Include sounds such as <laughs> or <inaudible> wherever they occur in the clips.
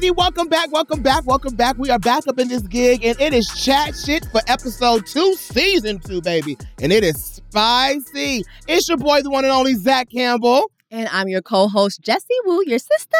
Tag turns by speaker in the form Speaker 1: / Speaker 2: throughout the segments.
Speaker 1: Welcome back, welcome back, welcome back. We are back up in this gig, and it is chat shit for episode two, season two, baby. And it is spicy. It's your boy, the one and only Zach Campbell.
Speaker 2: And I'm your co-host, Jessie Woo, your sister.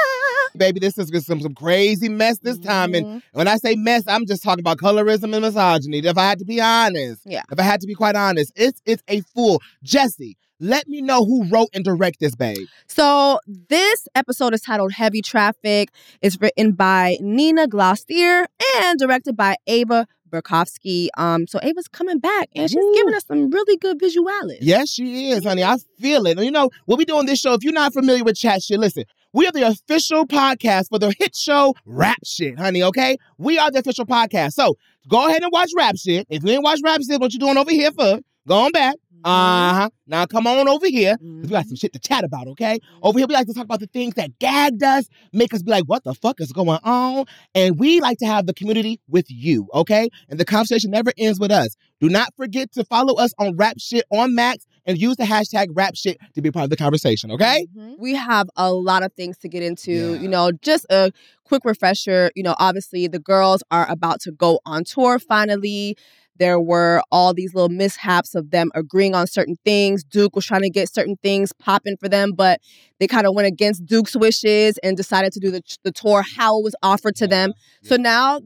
Speaker 1: Baby, this is some, some crazy mess this time.
Speaker 2: Mm-hmm.
Speaker 1: And when I say mess, I'm just talking about colorism and misogyny. If I had to be honest.
Speaker 2: Yeah.
Speaker 1: If I had to be quite honest, it's it's a fool. Jessie, let me know who wrote and direct this, babe.
Speaker 2: So this episode is titled Heavy Traffic. It's written by Nina Glossier and directed by Ava Burkowski. Um, so Ava's coming back and she's
Speaker 1: Woo.
Speaker 2: giving us some really good visuality.
Speaker 1: Yes, she is, honey. I feel it. And you know, what we'll be doing this show. If you're not familiar with chat shit, listen. We are the official podcast for the hit show Rap Shit, honey, okay? We are the official podcast. So go ahead and watch Rap Shit. If you ain't watch Rap Shit, what you doing over here for? Go on back. Uh-huh. Now come on over here. we got some shit to chat about, okay? Over here, we like to talk about the things that gagged us, make us be like, what the fuck is going on? And we like to have the community with you, okay? And the conversation never ends with us. Do not forget to follow us on Rap Shit on Max and use the hashtag Rap Shit to be part of the conversation, okay?
Speaker 2: Mhm. We have a lot of things to get into.
Speaker 1: Yeah.
Speaker 2: You know, just a quick refresher. You know, obviously the girls are about to go on tour finally. There were all these little mishaps of them agreeing on certain things. Duke was trying to get certain things popping for them, but they kind of went against Duke's wishes and decided to do the, the tour how it was offered to them. So now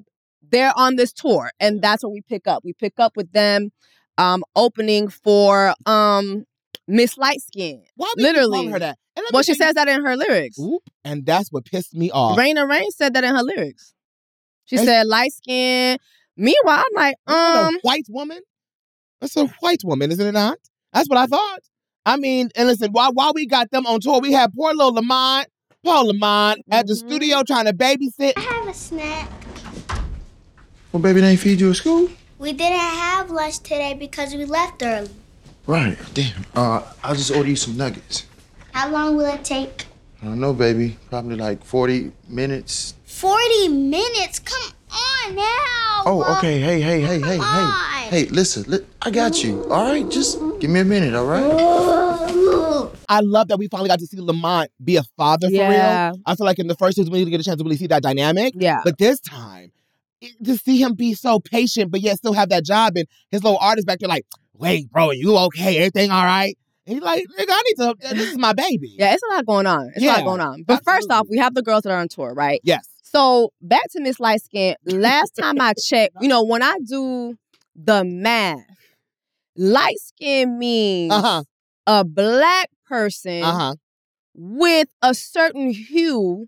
Speaker 2: they're on this tour, and that's what we pick up. We pick up with them um, opening for um, Miss Lightskin.
Speaker 1: Why we
Speaker 2: Literally.
Speaker 1: her that? And
Speaker 2: Well, she says that in her lyrics.
Speaker 1: Oop, and that's what pissed me off.
Speaker 2: Raina Rain said that in her lyrics. She
Speaker 1: Hey.
Speaker 2: said light skin. Meanwhile, I'm like, um,
Speaker 1: a white woman? That's a white woman, isn't it not? That's what I thought. I mean, and listen, while while we got them on tour, we had poor little Lamont, Paul Lamont, at the
Speaker 2: Mhm.
Speaker 1: studio trying to babysit.
Speaker 3: I have a snack.
Speaker 4: Well, baby, they feed you at school?
Speaker 3: We didn't have lunch today because we left early.
Speaker 4: Right. Damn. Uh, I'll just order you some nuggets.
Speaker 3: How long will it take?
Speaker 4: I don't know, baby. Probably like 40 minutes.
Speaker 3: 40 minutes? Come on now.
Speaker 4: Oh, okay. Hey, hey, hey, hey,
Speaker 3: Come
Speaker 4: hey. Hey, listen. Li- I got you. All right? Just give me a minute, all right?
Speaker 1: I love that we finally got to see Lamont be a father for
Speaker 2: Yeah.
Speaker 1: real. I feel like in the first season we didn't get a chance to really see that dynamic.
Speaker 2: yeah.
Speaker 1: But this time, it- to see him be so patient, but yet still have that job, and his little artist back there like, wait, bro, you okay? Everything all right? And he's like, nigga, I need to, this is my baby.
Speaker 2: Yeah, it's a lot going on. It's a
Speaker 1: Yeah,
Speaker 2: lot going on. But first
Speaker 1: absolutely.
Speaker 2: off, we have the girls that are on tour, right?
Speaker 1: Yes.
Speaker 2: So back to Miss Light Skin. <laughs> Last time I checked, you know, when I do the math, light skin means
Speaker 1: Uh-huh.
Speaker 2: a black person
Speaker 1: Uh-huh.
Speaker 2: with a certain hue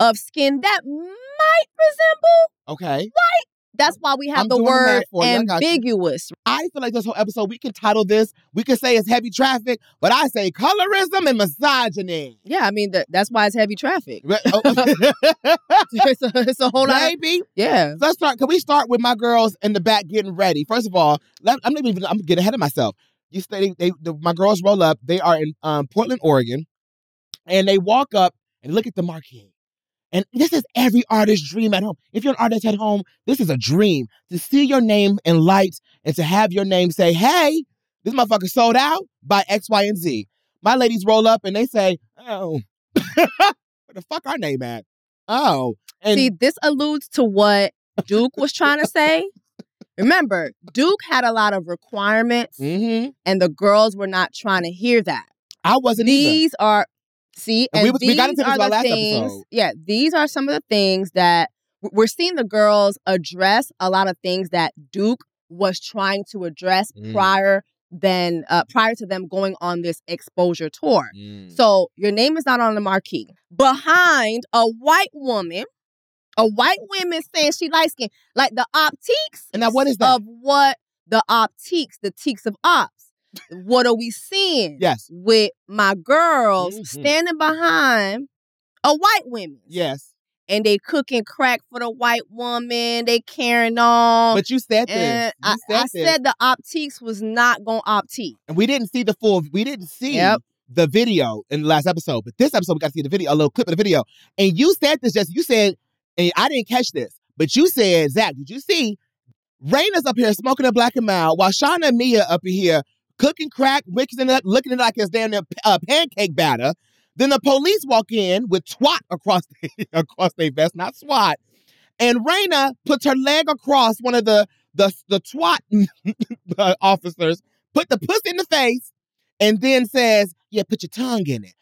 Speaker 2: of skin that might resemble.
Speaker 1: Okay.
Speaker 2: That's why we have
Speaker 1: I'm
Speaker 2: the
Speaker 1: the
Speaker 2: word
Speaker 1: you. I
Speaker 2: ambiguous.
Speaker 1: I feel like this whole episode, we can title this, we can say it's heavy traffic, but I say colorism and misogyny.
Speaker 2: Yeah, I mean that, that's why it's heavy traffic.
Speaker 1: Oh, <laughs>
Speaker 2: it's, a, it's a whole lot.
Speaker 1: Baby,
Speaker 2: yeah.
Speaker 1: let's start. Can we start with my girls in the back getting ready? First of all, let, I'm not even. I'm getting ahead of myself. You they, they the, my girls roll up. They are in um, Portland, Oregon, and they walk up and look at the marquee. And this is every artist's dream at home. If you're an artist at home, this is a dream to see your name in lights and to have your name say, "Hey, this motherfucker sold out by X, Y, and Z." My ladies roll up and they say, "Oh, <laughs> where the fuck our name at?" Oh, and
Speaker 2: See, this alludes to what Duke was trying to say. Remember, Duke had a lot of requirements,
Speaker 1: Mhm.
Speaker 2: and the girls were not trying to hear that.
Speaker 1: I wasn't either.
Speaker 2: These are see,
Speaker 1: And
Speaker 2: and
Speaker 1: we was- we
Speaker 2: these
Speaker 1: got into this
Speaker 2: are the
Speaker 1: last
Speaker 2: things.
Speaker 1: episode.
Speaker 2: Yeah, these are some of the things that we're seeing the girls address. A lot of things that Duke was trying to address
Speaker 1: Mm.
Speaker 2: prior than uh, prior to them going on this exposure tour.
Speaker 1: Mm.
Speaker 2: So your name is not on the marquee. Behind a white woman, a white woman saying she light skin, like the optiques
Speaker 1: And now what is that?
Speaker 2: of what the optiques, the teaks of ops. What are we seeing?
Speaker 1: Yes.
Speaker 2: With my girls
Speaker 1: Mhm.
Speaker 2: standing behind a white woman.
Speaker 1: Yes.
Speaker 2: And they cooking crack for the white woman. They carrying on.
Speaker 1: But you said this. You
Speaker 2: I,
Speaker 1: said
Speaker 2: I
Speaker 1: this.
Speaker 2: said the optiques was not going to optique.
Speaker 1: and we didn't see the full. We didn't see
Speaker 2: Yep.
Speaker 1: the video in the last episode, but this episode we got to see the video, a little clip of the video. And you said this, just you said, and I didn't catch this, but you said, Zach, did you see? Raina's up here smoking a black and mild, while Shawna and Mia up in here cooking crack, mixing it up, looking at it like it's damn near uh, pancake batter. Then the police walk in with twat across <laughs> across their vest, not SWAT. And Raina puts her leg across one of the the the twat <laughs> uh, officers, put the pussy in the face, and then says, "Yeah, put your tongue in it."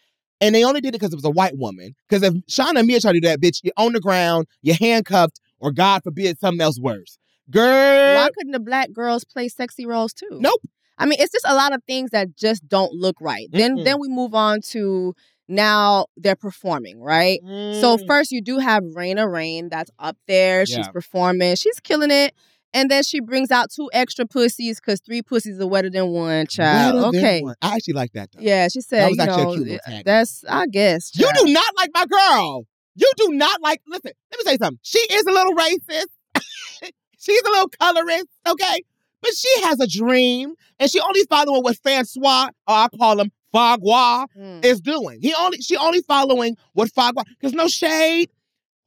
Speaker 1: And they only did it because it was a white woman. Because if Shawna and Mia try to do that, bitch, you're on the ground, you're handcuffed, or God forbid, something else worse. Girl,
Speaker 2: Why couldn't the black girls play sexy roles too?
Speaker 1: nope.
Speaker 2: I mean, it's just a lot of things that just don't look right. Then
Speaker 1: Mm-mm.
Speaker 2: then we move on to now they're performing, right? So
Speaker 1: Mm.
Speaker 2: first you do have Raina Rain that's up there. She's
Speaker 1: Yeah.
Speaker 2: performing. She's killing it. And then she brings out two extra pussies because three pussies are wetter than one, child. Okay.
Speaker 1: one. I actually like that though.
Speaker 2: Yeah, she said,
Speaker 1: was
Speaker 2: you
Speaker 1: actually a
Speaker 2: know,
Speaker 1: cute little tag.
Speaker 2: that's I guess.
Speaker 1: You do not like my girl. You do not like. Listen, let me say something. She is a little racist. <laughs> She's a little colorist, okay? But she has a dream, and she only following what Francois, or I call him Fagua,
Speaker 2: Mm.
Speaker 1: is doing. He only she only following what Fagua. Because no shade.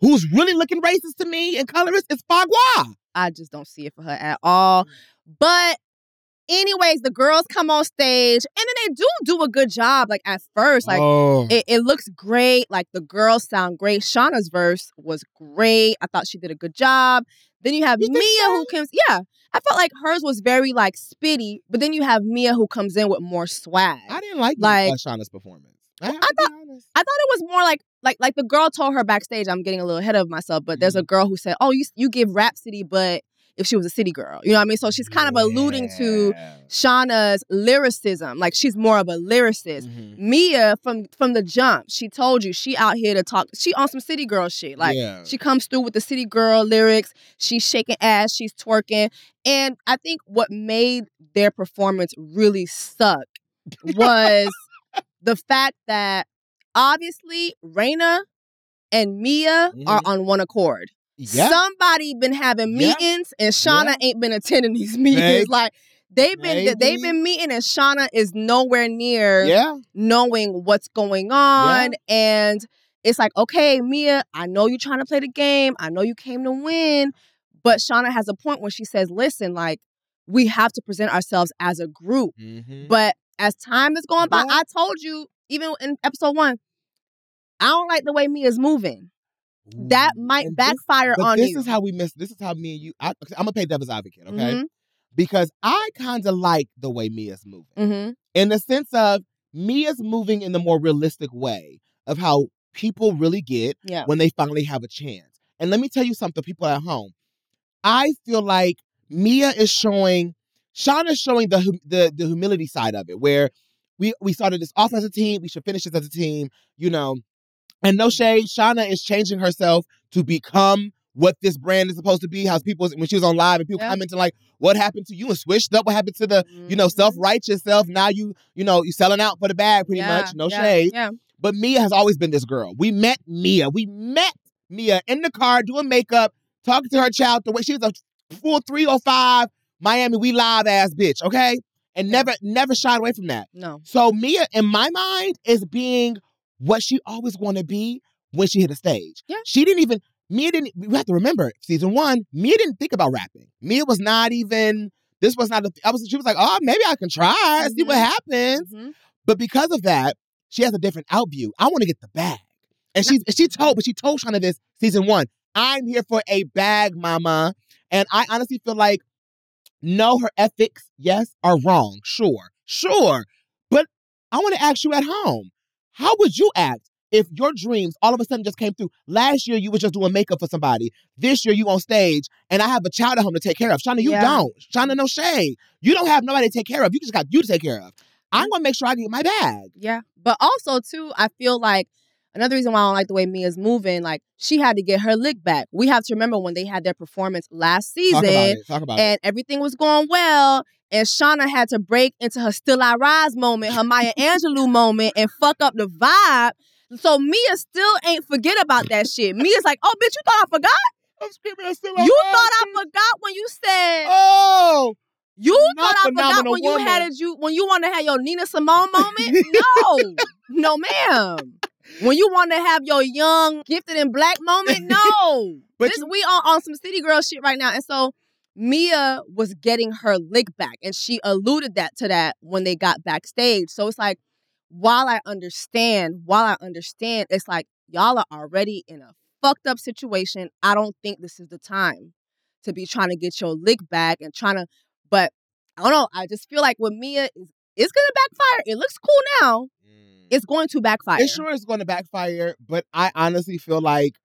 Speaker 1: Who's really looking racist to me and colorist is Fagua.
Speaker 2: I just don't see it for her at all. But anyways, the girls come on stage and then they do do a good job. Like at first, like
Speaker 1: oh.
Speaker 2: it, it looks great. Like the girls sound great. Shawna's verse was great. I thought she did a good job. Then you have
Speaker 1: You
Speaker 2: Mia
Speaker 1: so?
Speaker 2: who comes. Yeah, I felt like hers was very like spitty. But then you have Mia who comes in with more swag.
Speaker 1: I didn't like,
Speaker 2: like-
Speaker 1: uh, Shawna's performance. I, have
Speaker 2: I
Speaker 1: to be honest.
Speaker 2: I thought it was more like like like the girl told her backstage. I'm getting a little ahead of myself, but there's a girl who said, "Oh, you you give Rhapsody, but if she was a city girl, you know what I mean." So she's kind of alluding to Shawna's lyricism, like she's more of a lyricist.
Speaker 1: Mhm.
Speaker 2: Mia from from the jump, she told you she out here to talk. She on some city girl shit, like.
Speaker 1: yeah.
Speaker 2: She comes through with the city girl lyrics. She's shaking ass. She's twerking. And I think what made their performance really suck was <laughs> the fact that obviously Raina and Mia are
Speaker 1: Mhm.
Speaker 2: on one accord.
Speaker 1: Yeah.
Speaker 2: Somebody been having
Speaker 1: Yeah.
Speaker 2: meetings and Shawna
Speaker 1: Yeah.
Speaker 2: ain't been attending these <laughs> meetings.
Speaker 1: Maybe.
Speaker 2: Like they've been they've been meeting and Shawna is nowhere near
Speaker 1: yeah.
Speaker 2: knowing what's going on. And it's like, okay, Mia, I know you're trying to play the game. I know you came to win. But Shawna has a point when she says, listen, like, we have to present ourselves as a group.
Speaker 1: Mhm.
Speaker 2: But as time is going by, I told you, even in episode one, I don't like the way Mia's moving. That might
Speaker 1: And this-
Speaker 2: backfire
Speaker 1: But
Speaker 2: on
Speaker 1: this
Speaker 2: you.
Speaker 1: This is how we miss. This is how me and you. I, I'm gonna play devil's advocate, okay?
Speaker 2: Mhm,
Speaker 1: Because I kind of like the way Mia's moving,
Speaker 2: mhm.
Speaker 1: in the sense of Mia's moving in the more realistic way of how people really get
Speaker 2: Yeah.
Speaker 1: when they finally have a chance. And let me tell you something, people at home. I feel like Mia is showing, Shawna's showing the the the humility side of it, where we we started this off as a team, we should finish this as a team, you know. And no shade, Shawna is changing herself to become what this brand is supposed to be. How people when she was on live and people
Speaker 2: Yeah.
Speaker 1: commenting like, "What happened to you?" and switched up. What happened to the you know
Speaker 2: Mhm.
Speaker 1: self righteous self? Now you you know you selling out for the bag pretty
Speaker 2: Yeah,
Speaker 1: much. No
Speaker 2: yeah,
Speaker 1: shade.
Speaker 2: Yeah.
Speaker 1: But Mia has always been this girl. We met Mia. We met Mia in the car doing makeup, talking to her child the way she was a full 305 Miami We Live ass bitch, okay? And never never shied away from that.
Speaker 2: No.
Speaker 1: So Mia, in my mind, is being what she always wanted to be when she hit a stage.
Speaker 2: Yeah.
Speaker 1: She didn't even Mia didn't we have to remember season one, Mia didn't think about rapping. Mia was not even this was not a I was she was like, oh, maybe I can try, see what
Speaker 2: Mhm.
Speaker 1: happens.
Speaker 2: Mhm.
Speaker 1: But because of that, she has a different out view. I want to get the bag. And she she told, but she told Shawna this season one. I'm here for a bag, mama. And I honestly feel like no, her ethics, yes, are wrong. Sure. Sure. But I want to ask you at home, how would you act if your dreams all of a sudden just came through? Last year you was just doing makeup for somebody. This year you on stage and I have a child at home to take care of. Shawna, you
Speaker 2: Yeah.
Speaker 1: don't. Shawna, no shade. You don't have nobody to take care of. You just got you to take care of. I'm mm-hmm. gonna make sure I get my bag.
Speaker 2: Yeah. But also too, I feel like another reason why I don't like the way Mia's moving, like she had to get her lick back. We have to remember when they had their performance last
Speaker 1: Talk about
Speaker 2: season
Speaker 1: it. Talk about it.
Speaker 2: and everything was going well. And Shawna had to break into her Still I Rise moment, her Maya Angelou moment, and fuck up the vibe. So Mia still ain't forget about that shit. Mia's like, oh, bitch, you thought I forgot?
Speaker 1: I'm screaming at still
Speaker 2: You thought I forgot when you said
Speaker 1: Oh,
Speaker 2: you thought I forgot when you had you when you want to have your Nina Simone moment? <laughs> no, no, ma'am. When you want to have your young, gifted and black moment? <laughs> No.
Speaker 1: But
Speaker 2: this
Speaker 1: you-
Speaker 2: we on on some city girl shit right now, and so Mia was getting her lick back, and she alluded that to that when they got backstage. So it's like while I understand, while I understand, it's like y'all are already in a fucked up situation. I don't think this is the time to be trying to get your lick back and trying to. But I don't know. I just feel like with Mia is it's gonna backfire. It looks cool now. Mm. It's going to backfire.
Speaker 1: It sure is going to backfire, but I honestly feel like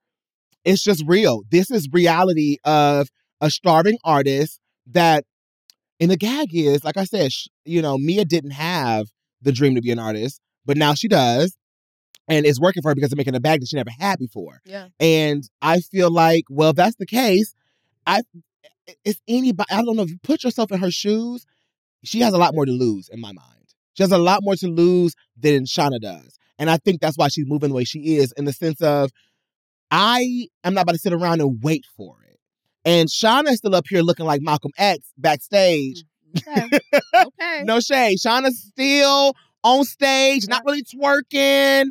Speaker 1: it's just real. This is reality of a starving artist that, and the gag is, like I said, sh- you know, Mia didn't have the dream to be an artist, but now she does. And it's working for her because it's making a bag that she never had before.
Speaker 2: Yeah.
Speaker 1: And I feel like, well, if that's the case, I it's anybody. I don't know if you put yourself in her shoes, she has a lot more to lose in my mind. She has a lot more to lose than Shawna does, and I think that's why she's moving the way she is, in the sense of I am not about to sit around and wait for it. And Shawna's still up here looking like Malcolm X backstage.
Speaker 2: Okay. <laughs> okay.
Speaker 1: No shade. Shawna's still on stage, not really twerking,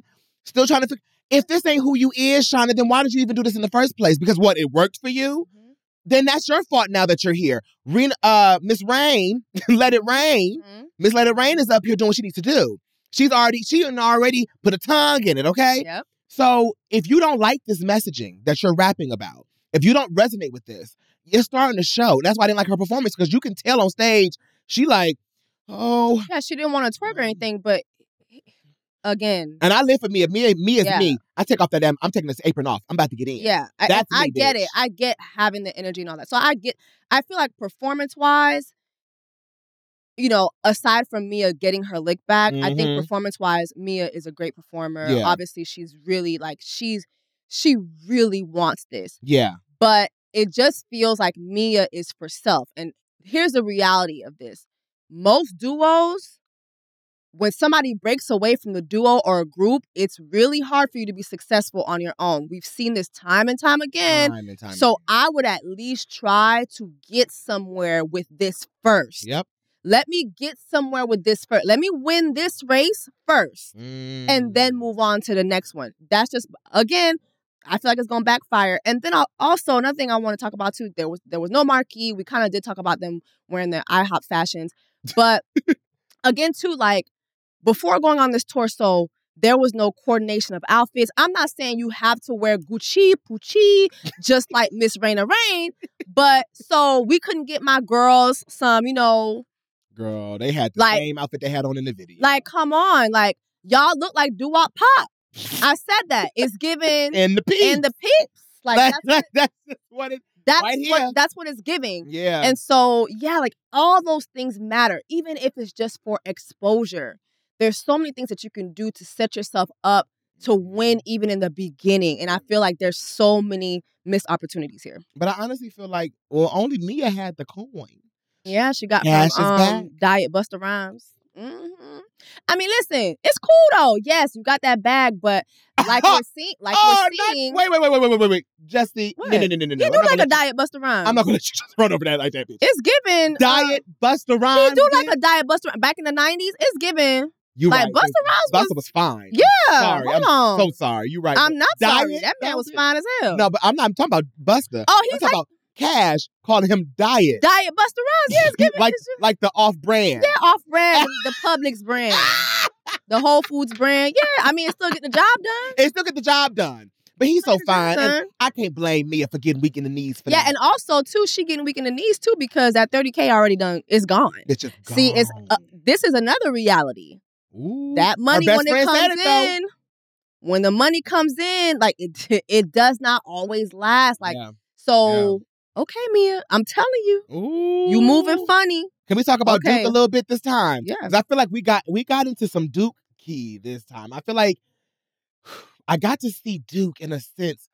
Speaker 1: still trying to. Fig- if this ain't who you is, Shawna, then why did you even do this in the first place? Because what? It worked for you.
Speaker 2: Mhm.
Speaker 1: Then that's your fault now that you're here. Rena, uh, Miss Rain, <laughs> let it rain.
Speaker 2: Mhm.
Speaker 1: Miss Let It Rain is up here doing what she needs to do. She's already, she already put a tongue in it, okay?
Speaker 2: Yep.
Speaker 1: So if you don't like this messaging that you're rapping about, if you don't resonate with this, you're starting to show. That's why I didn't like her performance because you can tell on stage she like, oh,
Speaker 2: Yeah, she didn't want to twerk or anything, but again,
Speaker 1: and I live for me. If me, me is
Speaker 2: Yeah.
Speaker 1: me, I take off that damn. I'm taking this apron off. I'm about to get in.
Speaker 2: yeah, I,
Speaker 1: That's
Speaker 2: I
Speaker 1: me,
Speaker 2: get it. I get having the energy and all that. So I get. I feel like performance wise, you know, aside from Mia getting her lick back, I think
Speaker 1: Mhm.
Speaker 2: performance wise, Mia is a great performer.
Speaker 1: Yeah.
Speaker 2: Obviously, she's really like she's she really wants this.
Speaker 1: Yeah.
Speaker 2: but it just feels like Mia is for self. And here's the reality of this most duos, when somebody breaks away from the duo or a group, it's really hard for you to be successful on your own. We've seen this time and time again.
Speaker 1: Time and time
Speaker 2: So
Speaker 1: again.
Speaker 2: I would at least try to get somewhere with this first.
Speaker 1: Yep.
Speaker 2: Let me get somewhere with this first. Let me win this race first and
Speaker 1: Mm.
Speaker 2: then move on to the next one. That's just again, I feel like it's gonna backfire. And then I'll, also another thing I want to talk about too. There was there was no marquee. We kind of did talk about them wearing their IHOP fashions, <laughs> but again too, like before going on this tour, so there was no coordination of outfits. I'm not saying you have to wear Gucci, Pucci, just like Miss Raina Rain, but so we couldn't get my girls some, you know,
Speaker 1: Girl, they had the
Speaker 2: Like-
Speaker 1: same outfit they had on in the video.
Speaker 2: like come on, like y'all look like doo wop pop. I said that it's given
Speaker 1: in the peeps.
Speaker 2: in the peeps. Like
Speaker 1: That-
Speaker 2: that's,
Speaker 1: that- that's what it.
Speaker 2: that's
Speaker 1: right
Speaker 2: what that's what it's giving.
Speaker 1: Yeah.
Speaker 2: And so yeah, like all those things matter, even if it's just for exposure. There's so many things that you can do to set yourself up to win even in the beginning. And I feel like there's so many missed opportunities here.
Speaker 1: but I honestly feel like, well, only Mia had the coin.
Speaker 2: Yeah, she got
Speaker 1: Cash
Speaker 2: from um. Diet Busta Rhymes. Hmm I mean, listen, it's cool though. Yes, you got that bag, but <laughs> like we're seeing, like
Speaker 1: oh,
Speaker 2: we're
Speaker 1: not,
Speaker 2: seeing,
Speaker 1: wait, wait, wait, wait, wait, wait, wait.
Speaker 2: Jessie,
Speaker 1: no, no, no, no, no.
Speaker 2: he
Speaker 1: I'm
Speaker 2: do like a Diet
Speaker 1: Busta
Speaker 2: Rhymes.
Speaker 1: I'm not gonna just run over that like that, bitch.
Speaker 2: It's given uh,
Speaker 1: Diet Busta Rhymes.
Speaker 2: He do like
Speaker 1: bitch.
Speaker 2: a Diet Busta back in the nineties. It's given.
Speaker 1: You
Speaker 2: like
Speaker 1: right.
Speaker 2: Busta Rhymes was.
Speaker 1: Busta was fine.
Speaker 2: Yeah,
Speaker 1: sorry.
Speaker 2: hold
Speaker 1: I'm
Speaker 2: on.
Speaker 1: so sorry. You right.
Speaker 2: I'm not sorry. That man was fine as hell.
Speaker 1: No, but I'm not I'm talking about Busta.
Speaker 2: Oh,
Speaker 1: I'm
Speaker 2: he's
Speaker 1: talking
Speaker 2: like
Speaker 1: about Cash calling him Diet.
Speaker 2: Diet Busta Rhymes. Yeah, it's given.
Speaker 1: like like the off brand.
Speaker 2: yeah, off brand, the <laughs> Publix brand, the Whole Foods brand. Yeah, I mean, it still get the job done.
Speaker 1: It still get the job done. But he's so
Speaker 2: Get the job
Speaker 1: fine. And. I can't blame Mia for getting weak in the knees for
Speaker 2: Yeah,
Speaker 1: that.
Speaker 2: and also too, she getting weak in the knees too because that 30k already done is gone.
Speaker 1: it's just
Speaker 2: See, it's uh, this is another reality.
Speaker 1: Ooh.
Speaker 2: That money when it comes
Speaker 1: it,
Speaker 2: in, when the money comes in, like it <laughs> it does not always last. Like
Speaker 1: yeah.
Speaker 2: so, okay, Mia, I'm telling you,
Speaker 1: Ooh.
Speaker 2: you moving funny.
Speaker 1: Can we talk about
Speaker 2: Okay.
Speaker 1: Duke a little bit this time?
Speaker 2: Yeah.
Speaker 1: 'Cause I feel like we got we got into some Duke key this time. I feel like <sighs> I got to see Duke in a sense.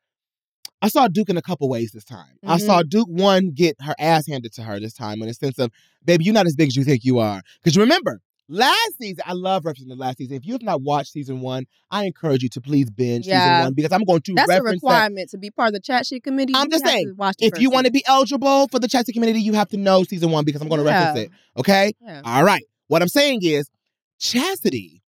Speaker 1: I saw Duke in a couple ways this time. I
Speaker 2: Mhm.
Speaker 1: saw Duke one get her ass handed to her this time in a sense of, baby, you're not as big as you think you are. Because you remember, last season, I love referencing the last season. If you have not watched season one, I encourage you to please binge season one because I'm going to
Speaker 2: That's a
Speaker 1: reference that.
Speaker 2: That's a requirement to be part of the chat shit committee.
Speaker 1: I'm
Speaker 2: You
Speaker 1: just saying, If you want to be eligible for the Chelsea community, you have to know season one because I'm going to reference it. Okay?
Speaker 2: Yeah.
Speaker 1: All right. What I'm saying is, Chastity,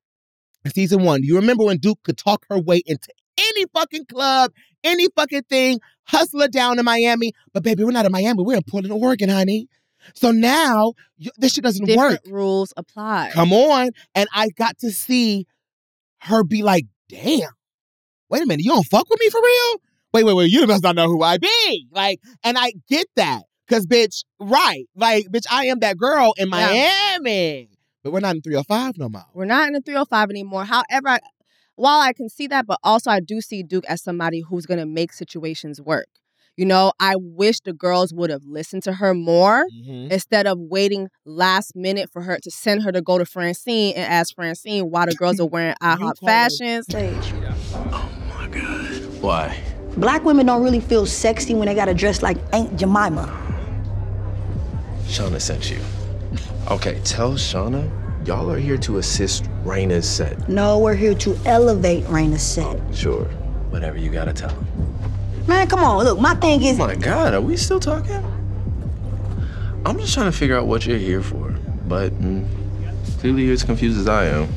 Speaker 1: season one, you remember when Duke could talk her way into any fucking club, any fucking thing, hustle her down in Miami. But baby, we're not in Miami. We're in Portland, Oregon, honey. So now you, this shit doesn't
Speaker 2: different
Speaker 1: work.
Speaker 2: rules apply.
Speaker 1: Come on. And I got to see her be like, damn, wait a minute, you don't fuck with me for real? Wait, wait, wait, you must not know who I be. Like, and I get that. Cause bitch, right. Like, bitch, I am that girl in Miami. But we're not in 305 no more.
Speaker 2: We're not in the 305 anymore. However, I, while I can see that, but also I do see Duke as somebody who's gonna make situations work. You know, I wish the girls would have listened to her more
Speaker 1: Mhm.
Speaker 2: instead of waiting last minute for her to send her to go to Francine and ask Francine why the girls are <laughs> wearing IHOP
Speaker 1: call Oh
Speaker 2: my
Speaker 5: God.
Speaker 6: Why?
Speaker 5: Black women don't really feel sexy when they gotta dress like Aunt Jemima.
Speaker 6: Shawna sent you. Okay, tell Shawna y'all are here to assist Raina's set.
Speaker 5: No, we're here to elevate Raina's set.
Speaker 6: Sure, whatever you gotta tell him.
Speaker 5: Man, come on. Look, my thing is
Speaker 6: Oh my God, are we still talking? I'm just trying to figure out what you're here for, but mm, clearly you're as confused as I am.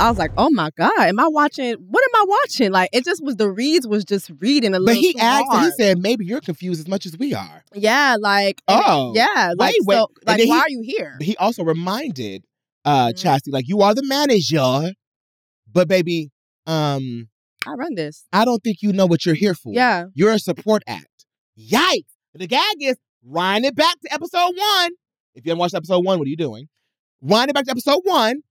Speaker 2: I was like, oh my God, am I watching? What am I watching? Like, it just was the reads was just reading a little
Speaker 1: But he
Speaker 2: too
Speaker 1: asked, and he said, maybe you're confused as much as we are.
Speaker 2: yeah, like,
Speaker 1: Oh,
Speaker 2: yeah, like,
Speaker 1: wait, wait.
Speaker 2: so, like, why
Speaker 1: he-
Speaker 2: are you here?
Speaker 1: He also reminded uh
Speaker 2: Mhm.
Speaker 1: Chastity, like, you are the manager, but baby, um,
Speaker 2: I run this.
Speaker 1: I don't think you know what you're here for.
Speaker 2: Yeah.
Speaker 1: You're a support act. Yikes. The gag is wind it back to episode one. If you haven't watched episode one, what are you doing? Wind it back to episode one.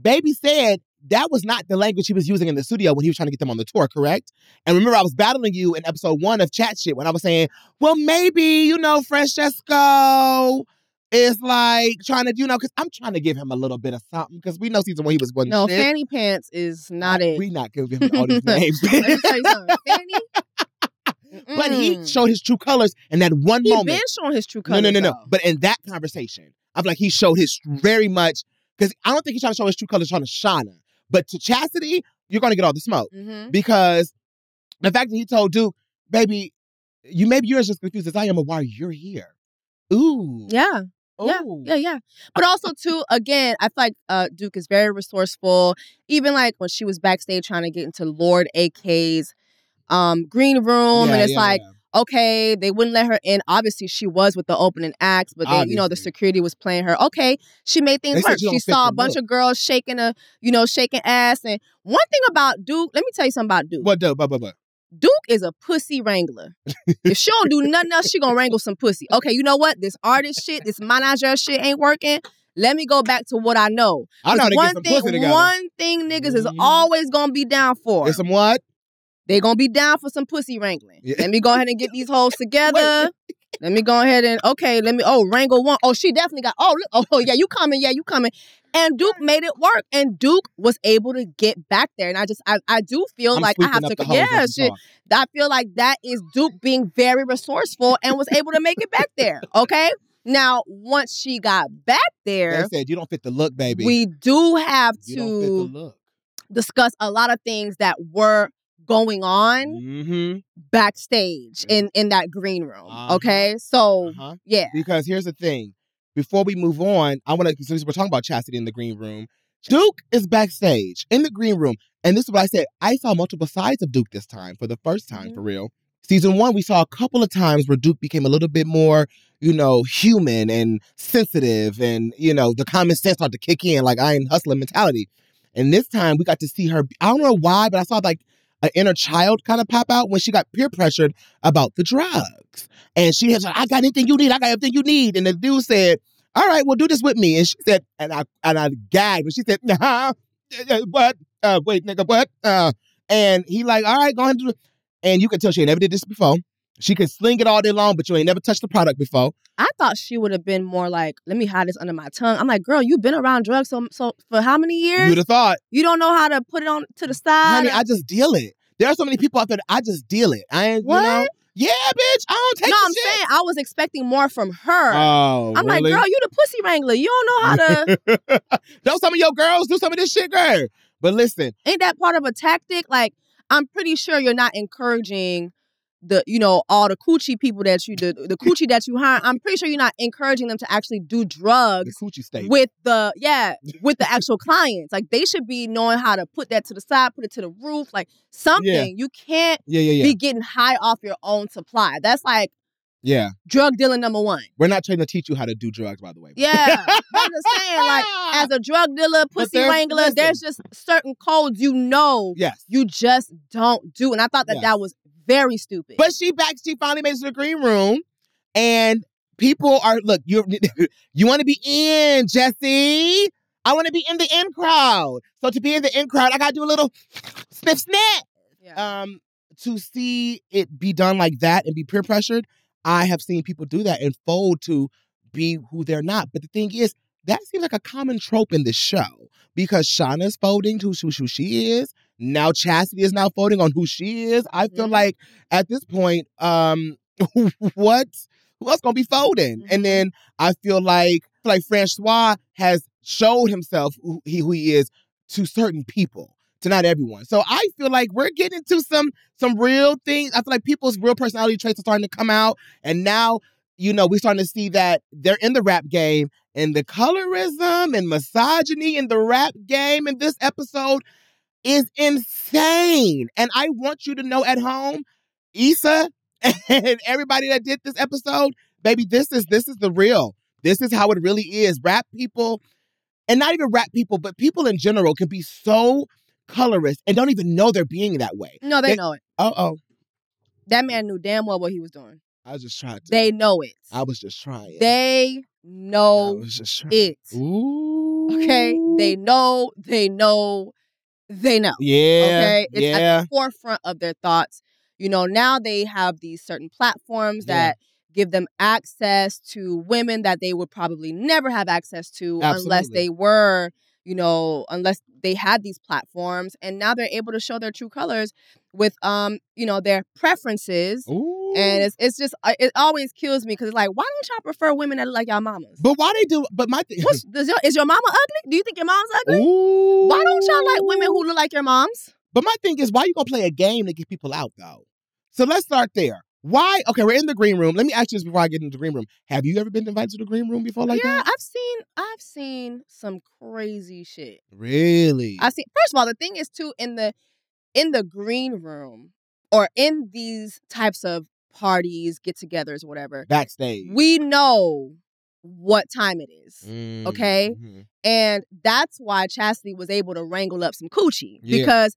Speaker 1: Baby said that was not the language he was using in the studio when he was trying to get them on the tour, correct? And remember, I was battling you in episode one of Chat Shit when I was saying, well, maybe, you know, Francesco is like trying to, you know, because I'm trying to give him a little bit of something because we know season one he was one
Speaker 2: No, fanny pants is not it.
Speaker 1: We not giving him all these <laughs> names.
Speaker 2: Let me tell you something. <laughs> Fanny.
Speaker 1: But he
Speaker 2: Mm.
Speaker 1: showed his true colors in that one
Speaker 2: He
Speaker 1: moment.
Speaker 2: been showing his true
Speaker 1: No,
Speaker 2: colors.
Speaker 1: no, no, no.
Speaker 2: though.
Speaker 1: But in that conversation, I'm like, he showed his very much because I don't think he's trying to show his true colors trying to Shawna. But to Chastity, you're gonna get all the smoke
Speaker 2: Mhm.
Speaker 1: because the fact that he told Duke, baby, you maybe you're as just confused as I am of why you're here. Ooh.
Speaker 2: Yeah. Yeah, yeah, yeah. But also too, again, I feel like uh, Duke is very resourceful. Even like when she was backstage trying to get into Lord AK's um, green room,
Speaker 1: Yeah,
Speaker 2: and it's
Speaker 1: yeah,
Speaker 2: like,
Speaker 1: yeah.
Speaker 2: okay, they wouldn't let her in. Obviously, she was with the opening acts, but they, you know, the security was playing her. Okay, she made things
Speaker 1: said
Speaker 2: work.
Speaker 1: she don't
Speaker 2: She
Speaker 1: fit
Speaker 2: saw a bunch
Speaker 1: look.
Speaker 2: of girls shaking a, you know, shaking ass. And one thing about Duke, let me tell you something about Duke.
Speaker 1: What but but but
Speaker 2: Duke is a pussy wrangler. if she don't do nothing else, she gonna wrangle some pussy. Okay, you know what? This artist shit, this manager shit ain't working. Let me go back to what I know.
Speaker 1: I know how
Speaker 2: 'Cause
Speaker 1: to
Speaker 2: one
Speaker 1: get some
Speaker 2: thing,
Speaker 1: pussy together.
Speaker 2: one thing niggas is
Speaker 1: Mhm.
Speaker 2: always gonna be down for.
Speaker 1: There's some what?
Speaker 2: They gonna be down for some pussy wrangling.
Speaker 1: Yeah.
Speaker 2: Let me go ahead and get these hoes <laughs> together. Let me go ahead and okay. Let me oh wrangle one. Oh, she definitely got. Oh, look, oh <laughs> yeah, you coming? Yeah, you coming? And Duke made it work, and Duke was able to get back there. And I just I, I do feel
Speaker 1: I'm
Speaker 2: like I have to
Speaker 1: the
Speaker 2: yeah shit. I feel like that is Duke being very resourceful and was able to make it back there. Okay. Now, once she got back
Speaker 1: They
Speaker 2: there,
Speaker 1: said you don't fit the look, baby.
Speaker 2: we do have
Speaker 1: you don't fit
Speaker 2: to
Speaker 1: the look.
Speaker 2: discuss a lot of things that were going on
Speaker 1: Mm-hmm.
Speaker 2: backstage in in that green room.
Speaker 1: Uh-huh.
Speaker 2: Okay, so
Speaker 1: Uh-huh.
Speaker 2: yeah,
Speaker 1: Because here's the thing. Before we move on, I want to, since we're talking about Chastity in the green room, Duke is backstage in the green room. And this is what I said. I saw multiple sides of Duke this time for the first time,
Speaker 2: Mhm.
Speaker 1: for real. Season one, we saw a couple of times where Duke became a little bit more, you know, human and sensitive, and, you know, the common sense started to kick in, like iron hustling mentality. And this time, we got to see her. I don't know why, but I saw like an inner child kind of pop out when she got peer pressured about the drugs. And she like, I got anything you need. I got everything you need. And the dude said, All right, well, do this with me. And she said, and I and I gagged. And she said, <laughs> Nah, uh, what? Uh, wait, nigga, what? Uh, and he like, all right, go ahead and do it. And you can tell she never did this before. She can sling it all day long, but you ain't never touched the product before.
Speaker 2: I thought she would have been more like, let me hide this under my tongue. I'm like, girl, you've been around drugs so so for how many years?
Speaker 1: You'd have thought,
Speaker 2: You don't know how to put it on to the side.
Speaker 1: honey, I just deal it. There are so many people out there that I just deal it. I ain't,
Speaker 2: What?
Speaker 1: you know. Yeah, bitch, I don't take
Speaker 2: no, I'm
Speaker 1: shit.
Speaker 2: saying I was expecting more from her.
Speaker 1: Oh,
Speaker 2: I'm like, girl, you the pussy wrangler. You don't know how to. <laughs>
Speaker 1: Don't some of your girls do some of this shit, girl. But listen,
Speaker 2: ain't that part of a tactic? Like, I'm pretty sure you're not encouraging the, you know, all the coochie people that you, the, the coochie that you hire. I'm pretty sure you're not encouraging them to actually do
Speaker 1: the
Speaker 2: drugs
Speaker 1: coochie state.
Speaker 2: with the, yeah, <laughs> with the actual clients. Like, they should be knowing how to put that to the side, put it to the roof, like something. You can't
Speaker 1: yeah, yeah, yeah.
Speaker 2: be getting high off your own supply. That's like
Speaker 1: Yeah.
Speaker 2: Drug dealer number one.
Speaker 1: We're not trying to teach you how to do drugs, by the way.
Speaker 2: Yeah. <laughs> I'm just saying, like, as a drug dealer, pussy wrangler,
Speaker 1: listen.
Speaker 2: there's just certain codes you know
Speaker 1: Yes.
Speaker 2: you just don't do. And I thought that
Speaker 1: Yes.
Speaker 2: that was very stupid.
Speaker 1: But she back. She finally made it to the green room, and people are look. You <laughs> you want to be in, Jessie? I want to be in the in crowd. So to be in the in crowd, I gotta do a little sniff sniff.
Speaker 2: yeah.
Speaker 1: Um, to see it be done like that and be peer pressured, I have seen people do that and fold to be who they're not. But the thing is, that seems like a common trope in this show because Shawna's folding to who she is. Now Chastity is now folding on who she is. I feel
Speaker 2: Mhm.
Speaker 1: like at this point, um, <laughs> what? Who else gonna be folding?
Speaker 2: Mhm.
Speaker 1: And then I feel like like Francois has showed himself who he, who he is to certain people, to not everyone. So I feel like we're getting into some some real things. I feel like people's real personality traits are starting to come out, and now you know we're starting to see that they're in the rap game and the colorism and misogyny in the rap game in this episode is insane. And I want you to know at home, Issa <laughs> and everybody that did this episode, baby, this is this is the real. This is how it really is. Rap people, and not even rap people, but people in general can be so colorist and don't even know they're being that way.
Speaker 2: no, they
Speaker 1: they-
Speaker 2: know it.
Speaker 1: Uh oh.
Speaker 2: That man knew damn well what he was doing.
Speaker 1: I was just trying to.
Speaker 2: They know it.
Speaker 1: I was just trying.
Speaker 2: They
Speaker 1: I
Speaker 2: know
Speaker 1: was just trying.
Speaker 2: it.
Speaker 1: Ooh.
Speaker 2: Okay? They know, they know, they know.
Speaker 1: Yeah.
Speaker 2: Okay? It's
Speaker 1: yeah.
Speaker 2: at the forefront of their thoughts. You know, now they have these certain platforms
Speaker 1: Yeah.
Speaker 2: that give them access to women that they would probably never have access to unless they were, you know, unless they had these platforms. And now they're able to show their true colors with um, you know, their preferences.
Speaker 1: Ooh.
Speaker 2: And it's it's just uh, it always kills me because it's like, why don't y'all prefer women that look like y'all mamas?
Speaker 1: but why they do? But my thing.
Speaker 2: Does your, is your mama ugly? Do you think your mom's ugly?
Speaker 1: Ooh.
Speaker 2: Why don't y'all like women who look like your moms?
Speaker 1: But my thing is, why you gonna play a game to get people out though? So let's start there. Why? Okay, we're in the green room. Let me ask you this before I get into the green room. Have you ever been invited to the green room before like
Speaker 2: yeah,
Speaker 1: that?
Speaker 2: I've seen I've seen some crazy shit.
Speaker 1: Really?
Speaker 2: I see. First of all, the thing is too in the in the green room or in these types of parties, get-togethers, whatever.
Speaker 1: Backstage.
Speaker 2: We know what time it is. okay?
Speaker 1: Mhm.
Speaker 2: And that's why Chastity was able to wrangle up some coochie
Speaker 1: Yeah.
Speaker 2: because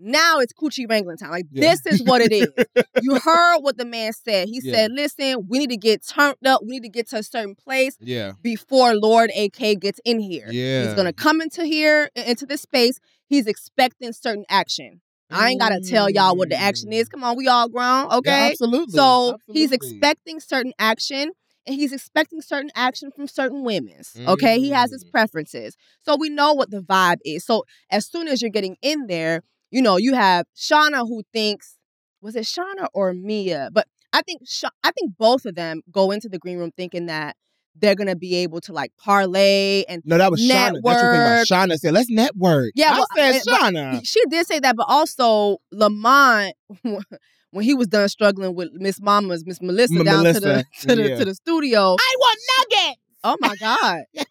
Speaker 2: now it's coochie wrangling time. Like
Speaker 1: Yeah.
Speaker 2: this is what it is. <laughs> you heard what the man said. He
Speaker 1: Yeah.
Speaker 2: said, "Listen, we need to get turned up. We need to get to a certain place
Speaker 1: Yeah.
Speaker 2: before Lord AK gets in here.
Speaker 1: Yeah.
Speaker 2: He's gonna come into here into this space. He's expecting certain action. I ain't gotta tell y'all what the action is. Come on, we all grown,
Speaker 1: Yeah,
Speaker 2: okay?
Speaker 1: absolutely.
Speaker 2: So he's expecting certain action, and he's expecting certain action from certain women's. Okay, he has his
Speaker 1: Mm.
Speaker 2: preferences, so we know what the vibe is. So as soon as you're getting in there, you know you have Shawna who thinks was it Shawna or Mia, but I think Sha- I think both of them go into the green room thinking that they're gonna be able to like parlay and
Speaker 1: No, that was Shawna. That's the thing about
Speaker 2: Network.
Speaker 1: Shawna said, let's network.
Speaker 2: Yeah,
Speaker 1: I
Speaker 2: well,
Speaker 1: said
Speaker 2: but-
Speaker 1: Shawna.
Speaker 2: she did say that, but also Lamont, <laughs> when he was done struggling with Miss Mama's Miss Melissa
Speaker 1: M-
Speaker 2: down to the <laughs> to the
Speaker 1: yeah.
Speaker 2: to the studio.
Speaker 1: I want nuggets.
Speaker 2: Oh my God, <laughs>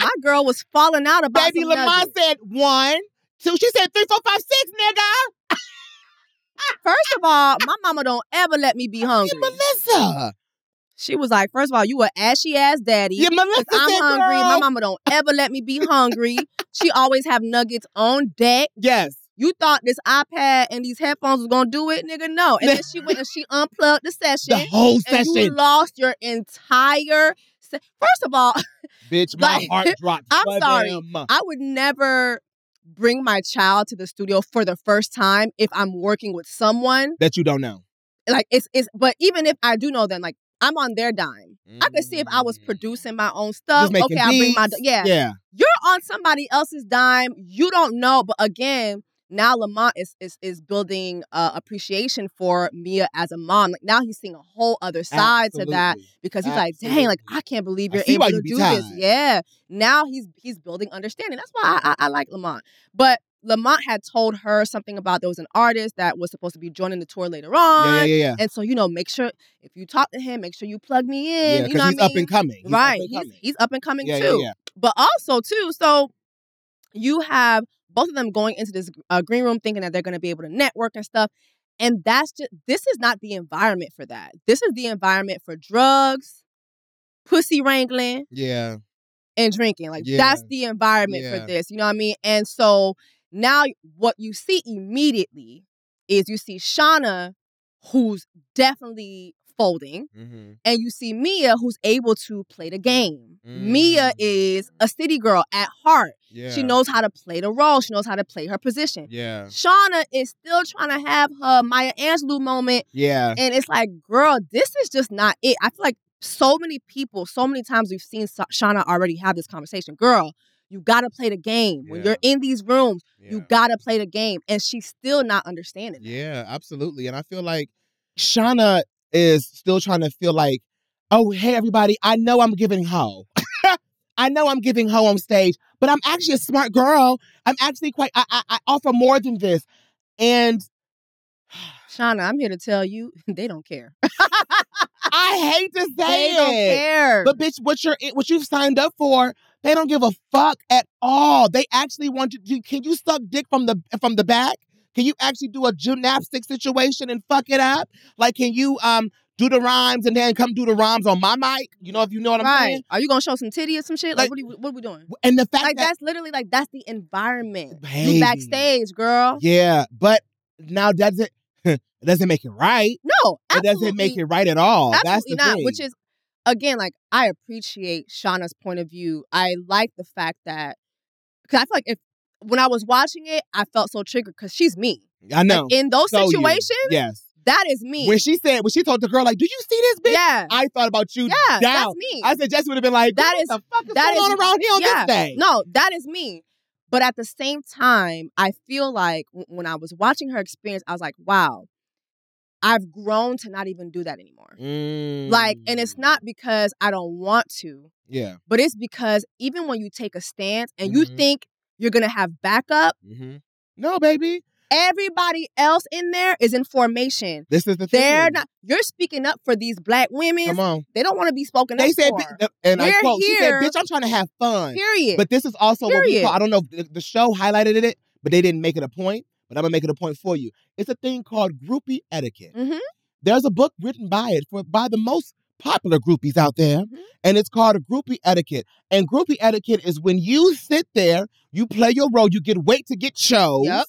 Speaker 2: my girl was falling out about
Speaker 1: Baby
Speaker 2: some
Speaker 1: Lamont
Speaker 2: nuggets.
Speaker 1: said one, two. She said three, four, five, six, nigga.
Speaker 2: First of all, my mama don't ever let me be hungry.
Speaker 1: Yeah, Melissa.
Speaker 2: She was like, first of all, you a ashy ass daddy.
Speaker 1: Yeah, Melissa
Speaker 2: I'm
Speaker 1: said,
Speaker 2: hungry. My mama don't ever let me be hungry. she always have nuggets on deck.
Speaker 1: Yes.
Speaker 2: You thought this iPad and these headphones was gonna do it, nigga? No. And then she went and she unplugged the <laughs> session.
Speaker 1: The whole
Speaker 2: and you lost your entire. Se- First of all, <laughs>
Speaker 1: Bitch, my
Speaker 2: Like,
Speaker 1: heart <laughs> dropped.
Speaker 2: I'm sorry.
Speaker 1: them.
Speaker 2: I would never bring my child to the studio for the first time if I'm working with someone.
Speaker 1: That you don't know.
Speaker 2: Like it's it's. But even if I do know them, like I'm on their dime. I could see if I was
Speaker 1: Mm.
Speaker 2: producing my own stuff. Okay, I'll bring my yeah.
Speaker 1: Yeah.
Speaker 2: You're on somebody else's dime. You don't know, but again. Now Lamont is is is building uh, appreciation for Mia as a mom. Like now he's seeing a whole other side to that because he's like, dang, like I can't believe you're able to
Speaker 1: you be
Speaker 2: do this. Yeah. Now he's he's building understanding. That's why I, I, I like Lamont. But Lamont had told her something about there was an artist that was supposed to be joining the tour later on.
Speaker 1: Yeah, yeah, yeah, yeah.
Speaker 2: And so, you know, make sure if you talk to him, make sure you plug me in.
Speaker 1: because
Speaker 2: you know
Speaker 1: he's
Speaker 2: what
Speaker 1: up
Speaker 2: mean?
Speaker 1: and coming. He's up
Speaker 2: right.
Speaker 1: and
Speaker 2: He's, he's up and coming
Speaker 1: yeah,
Speaker 2: too.
Speaker 1: yeah, yeah.
Speaker 2: But also, too, so you have both of them going into this uh, green room thinking that they're going to be able to network and stuff. And that's just this is not the environment for that. This is the environment for drugs, pussy wrangling,
Speaker 1: Yeah.
Speaker 2: and drinking. Like
Speaker 1: Yeah.
Speaker 2: that's the environment
Speaker 1: Yeah.
Speaker 2: for this. You know what I mean? And so now what you see immediately is you see Shawna, who's definitely folding,
Speaker 1: Mm-hmm.
Speaker 2: and you see Mia, who's able to play the game. Mia
Speaker 1: Mm.
Speaker 2: is a city girl at heart.
Speaker 1: Yeah.
Speaker 2: She knows how to play the role. She knows how to play her position.
Speaker 1: Yeah.
Speaker 2: Shawna is still trying to have her Maya Angelou moment.
Speaker 1: Yeah.
Speaker 2: And it's like, girl, this is just not it. I feel like so many people, so many times we've seen Shawna already have this conversation. Girl, you got to play the game. When you're in these rooms,
Speaker 1: Yeah.
Speaker 2: you got to play the game. And she's still not understanding that.
Speaker 1: Yeah, absolutely. And I feel like Shawna is still trying to feel like, oh, hey, everybody, I know I'm giving hoe. <laughs> I know I'm giving hoe on stage, but I'm actually a smart girl. I'm actually quite, I, I, I offer more than this. And <sighs>
Speaker 2: Shawna, I'm here to tell you, <laughs> they don't care. <laughs>
Speaker 1: I hate to say
Speaker 2: They don't
Speaker 1: it.
Speaker 2: care.
Speaker 1: But bitch, what you're what you've signed up for, they don't give a fuck at all. They actually want you to. Can you suck dick from the from the back? Can you actually do a gymnastic situation and fuck it up? Like, can you um do the rhymes and then come do the rhymes on my mic? You know, if you know what I'm
Speaker 2: right.
Speaker 1: saying.
Speaker 2: Are you going to show some titty or some shit? Like,
Speaker 1: Like-
Speaker 2: what, are you, what are we doing?
Speaker 1: And the fact that
Speaker 2: Like,
Speaker 1: that
Speaker 2: that's literally like, that's the environment.
Speaker 1: Baby.
Speaker 2: You backstage, girl.
Speaker 1: yeah, but now doesn't it <laughs> doesn't make it right.
Speaker 2: No,
Speaker 1: It doesn't make it right at all. That's
Speaker 2: Absolutely
Speaker 1: the
Speaker 2: not.
Speaker 1: thing.
Speaker 2: Which is, again, like I appreciate Shawna's point of view. I like the fact that because I feel like if when I was watching it, I felt so triggered because she's me.
Speaker 1: I know.
Speaker 2: Like, in those
Speaker 1: So you.
Speaker 2: situations,
Speaker 1: yes.
Speaker 2: that is me.
Speaker 1: When she said when she told the girl like, "Do you see this bitch?"
Speaker 2: yeah,
Speaker 1: I thought about you
Speaker 2: yeah,
Speaker 1: down.
Speaker 2: that's me.
Speaker 1: I said Jessie would have been like,
Speaker 2: That
Speaker 1: "What
Speaker 2: is-
Speaker 1: the fuck is
Speaker 2: that
Speaker 1: going
Speaker 2: is-
Speaker 1: on around here on
Speaker 2: yeah.
Speaker 1: this day?"
Speaker 2: no, that is me. But at the same time, I feel like w- when I was watching her experience, I was like, wow, I've grown to not even do that anymore. Like, and it's
Speaker 1: Mm.
Speaker 2: not because I don't want to,
Speaker 1: yeah.
Speaker 2: but it's because even when you take a stance and you
Speaker 1: Mhm.
Speaker 2: think you're gonna have backup,
Speaker 1: Mm-hmm. No, baby.
Speaker 2: Everybody else in there is in formation.
Speaker 1: This is the thing.
Speaker 2: They're not. You're speaking up for these black women.
Speaker 1: Come on.
Speaker 2: They don't want to be spoken
Speaker 1: They
Speaker 2: up
Speaker 1: said,
Speaker 2: for.
Speaker 1: and I
Speaker 2: We're
Speaker 1: quote, she said,
Speaker 2: here-
Speaker 1: "Bitch, I'm trying to have fun."
Speaker 2: Period.
Speaker 1: But this is also what we call. I don't know the, the show highlighted it, but they didn't make it a point. But I'm gonna make it a point for you. It's a thing called groupie etiquette.
Speaker 2: Mhm.
Speaker 1: There's a book written by it for by the most popular groupies out there,
Speaker 2: Mhm.
Speaker 1: and it's called groupie etiquette. And groupie etiquette is when you sit there, you play your role, you get wait to get shows,
Speaker 2: Yep.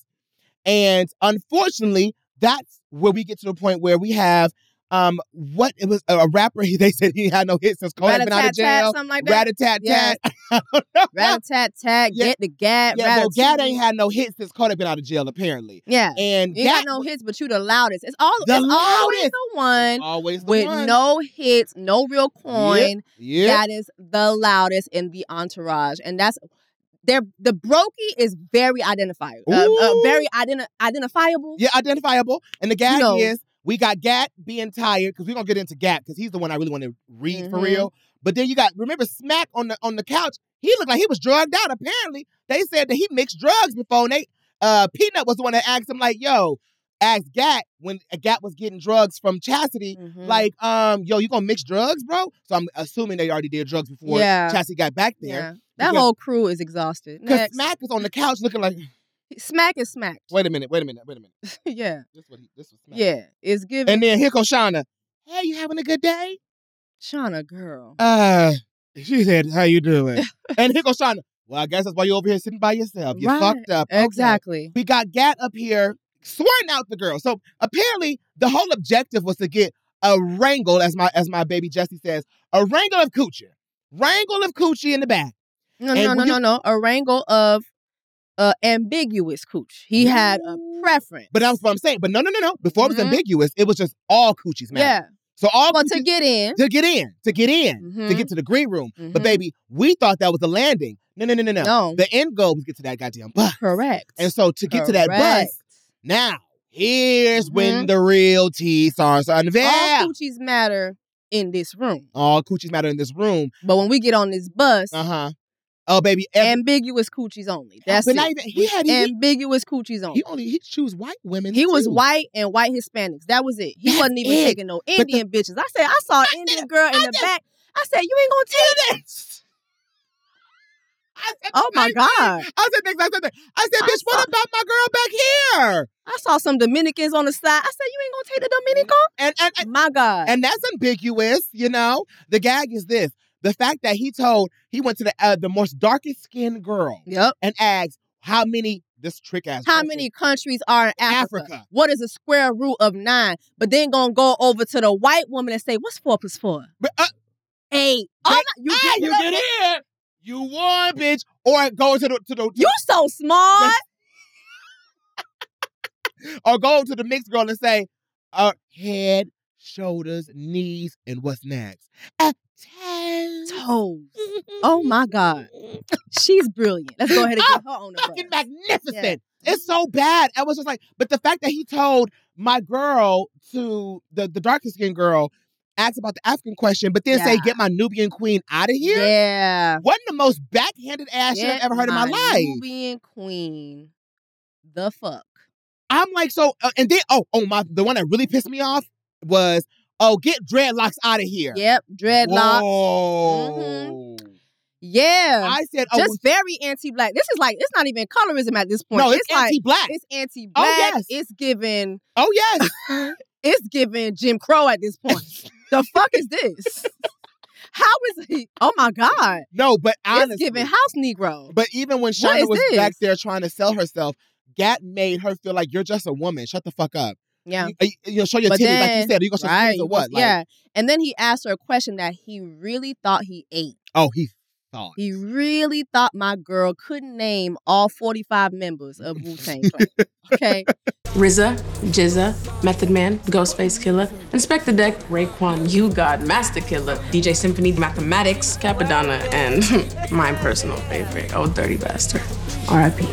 Speaker 1: And unfortunately, that's where we get to the point where we have. Um, what it was a, rapper. <laughs> He, they said he had no hits since had been out of
Speaker 2: Rat-a-tat-tat,
Speaker 1: jail.
Speaker 2: something like that.
Speaker 1: Rat a tat <laughs>
Speaker 2: Yes.
Speaker 1: tat. I don't know.
Speaker 2: Rat a tat tat.
Speaker 1: Yeah.
Speaker 2: Get the gat.
Speaker 1: Yeah, well,
Speaker 2: Gat
Speaker 1: ain't had no hits since had been out of jail, apparently.
Speaker 2: Yeah.
Speaker 1: And
Speaker 2: You ain't got no hits, but you the loudest. It's all
Speaker 1: The
Speaker 2: it's always
Speaker 1: loudest.
Speaker 2: the one
Speaker 1: always the
Speaker 2: with
Speaker 1: one.
Speaker 2: no hits, no real coin.
Speaker 1: yeah.
Speaker 2: That is the loudest in the entourage, and that's they're the brokey is very identifiable, uh, uh, very identi- identifiable.
Speaker 1: Yeah, identifiable. And the gag is we got Gat being tired because we're gonna get into Gat because he's the one I really want to read for
Speaker 2: Mhm.
Speaker 1: real. But then you got remember Smack on the on the couch. He looked like he was drugged out. Apparently, they said that he mixed drugs before. And they uh Peanut was the one that asked him like, "Yo." Asked Gat when Gat was getting drugs from Chastity,
Speaker 2: Mhm.
Speaker 1: like, um, yo, you gonna mix drugs, bro? So I'm assuming they already did drugs before
Speaker 2: Yeah.
Speaker 1: Chastity got back there.
Speaker 2: yeah, that
Speaker 1: because-
Speaker 2: whole crew is exhausted.
Speaker 1: Because. Smack is on the couch looking like, <laughs>
Speaker 2: Smack is smacked.
Speaker 1: wait a minute, wait a minute, wait a minute. <laughs>
Speaker 2: yeah,
Speaker 1: This what he, this was Smack.
Speaker 2: yeah, it's giving
Speaker 1: And then here goes Shawna. Hey, you having a good day?
Speaker 2: Shawna girl.
Speaker 1: Uh, she said, "How you doing?" <laughs> and here goes Shawna. Well, I guess that's why you're over here sitting by yourself. You
Speaker 2: Right.
Speaker 1: fucked up. Okay.
Speaker 2: Exactly.
Speaker 1: We got Gat up here swearing out the girl. So apparently, the whole objective was to get a wrangle, as my as my baby Jessie says, a wrangle of coochie, wrangle of coochie in the back.
Speaker 2: No,
Speaker 1: And
Speaker 2: no, no,
Speaker 1: when
Speaker 2: no, no. A wrangle of uh, ambiguous cooch. He had a preference.
Speaker 1: But that's what I'm saying. But no, no, no, no. Before it was
Speaker 2: Mhm.
Speaker 1: ambiguous, it was just all coochies, man.
Speaker 2: yeah.
Speaker 1: So all
Speaker 2: Well, to get in.
Speaker 1: to get in, to get in, to
Speaker 2: Mhm.
Speaker 1: get to the green room. But
Speaker 2: Mhm.
Speaker 1: baby, we thought that was a landing. No, no, no, no, no.
Speaker 2: No.
Speaker 1: The end goal was get to that goddamn bus.
Speaker 2: Correct.
Speaker 1: And so to get to that bus,
Speaker 2: Correct.
Speaker 1: Now here's when
Speaker 2: Mhm.
Speaker 1: the real tea starts to unveil.
Speaker 2: All coochies matter in this room.
Speaker 1: All coochies matter in this room.
Speaker 2: But when we get on this bus,
Speaker 1: Uh huh. Oh baby, every,
Speaker 2: ambiguous coochies only. That's
Speaker 1: but
Speaker 2: it.
Speaker 1: even he had he,
Speaker 2: ambiguous coochies only.
Speaker 1: he only he choose white women.
Speaker 2: He was white and white Hispanics. That was it. He
Speaker 1: That's
Speaker 2: wasn't even
Speaker 1: it.
Speaker 2: taking no
Speaker 1: the-
Speaker 2: Indian bitches. I said, I saw an Indian girl in
Speaker 1: I
Speaker 2: the back. I said, you ain't gonna take
Speaker 1: this. I said,
Speaker 2: Oh my God.
Speaker 1: I said the exact thing. I said,
Speaker 2: I
Speaker 1: bitch, what about my girl back here?
Speaker 2: I saw some Dominicans on the side. I said, you ain't gonna take the Dominican?
Speaker 1: And and and,
Speaker 2: My God.
Speaker 1: and that's ambiguous, you know. The gag is this: the fact that he told he went to the uh, the most darkest skinned girl
Speaker 2: yep.
Speaker 1: and asked how many this trick ass
Speaker 2: How many countries are in Africa?
Speaker 1: Africa.
Speaker 2: What is the square root of nine? But then gonna go over to the white woman and say, what's four plus four?
Speaker 1: But, uh,
Speaker 2: Eight. Oh, my- you
Speaker 1: ah,
Speaker 2: get
Speaker 1: you get it. You won, bitch. Or go to the to the
Speaker 2: You so smart. <laughs>
Speaker 1: or go to the mixed girl and say, uh, head, shoulders, knees, and what's next? Uh, toes.
Speaker 2: Toes. <laughs> Oh my God. She's brilliant. Let's go ahead and
Speaker 1: Oh,
Speaker 2: get her on the
Speaker 1: Fucking
Speaker 2: bus.
Speaker 1: magnificent. It's so bad. I was just like, but the fact that he told my girl to the, the darker skinned girl, asked about the African question, but then say, get my Nubian queen out of here.
Speaker 2: Yeah.
Speaker 1: Wasn't the most backhanded ass shit I've ever heard in my life.
Speaker 2: Nubian queen. The fuck.
Speaker 1: I'm like, so, uh, and then, oh, oh, my, the one that really pissed me off was, oh, get dreadlocks out of here.
Speaker 2: Yep. Dreadlocks.
Speaker 1: Whoa.
Speaker 2: Yeah.
Speaker 1: I said, oh,
Speaker 2: Just very anti-black. This is like it's not even colorism at this point.
Speaker 1: no, it's,
Speaker 2: like
Speaker 1: anti-black.
Speaker 2: it's anti-black.
Speaker 1: Oh, yes.
Speaker 2: It's giving
Speaker 1: oh, yes. <laughs>
Speaker 2: it's giving Jim Crow at this point. <laughs> the fuck is this? <laughs> How is he? Oh my god!
Speaker 1: no, but honestly.
Speaker 2: It's giving house Negro.
Speaker 1: But even when
Speaker 2: is
Speaker 1: was back there trying to sell herself, Gat made her feel like you're just a woman. Shut the fuck up.
Speaker 2: yeah,
Speaker 1: You, uh, you know, show your
Speaker 2: But
Speaker 1: titties like you said. Are you gonna show
Speaker 2: right.
Speaker 1: titties or what? Like,
Speaker 2: yeah, and then he asked her a question that he really thought he ate.
Speaker 1: Oh, he thought.
Speaker 2: He really thought my girl couldn't name all forty-five members of Wu Tang <laughs> Clan. Okay,
Speaker 7: RZA, GZA, Method Man, Ghostface Killah, Inspectah Deck, Raekwon, You God, Masta Killa, DJ Symphony, Mathematics, Cappadonna, and <laughs> my personal favorite, Oh Dirty Bastard. R.I.P.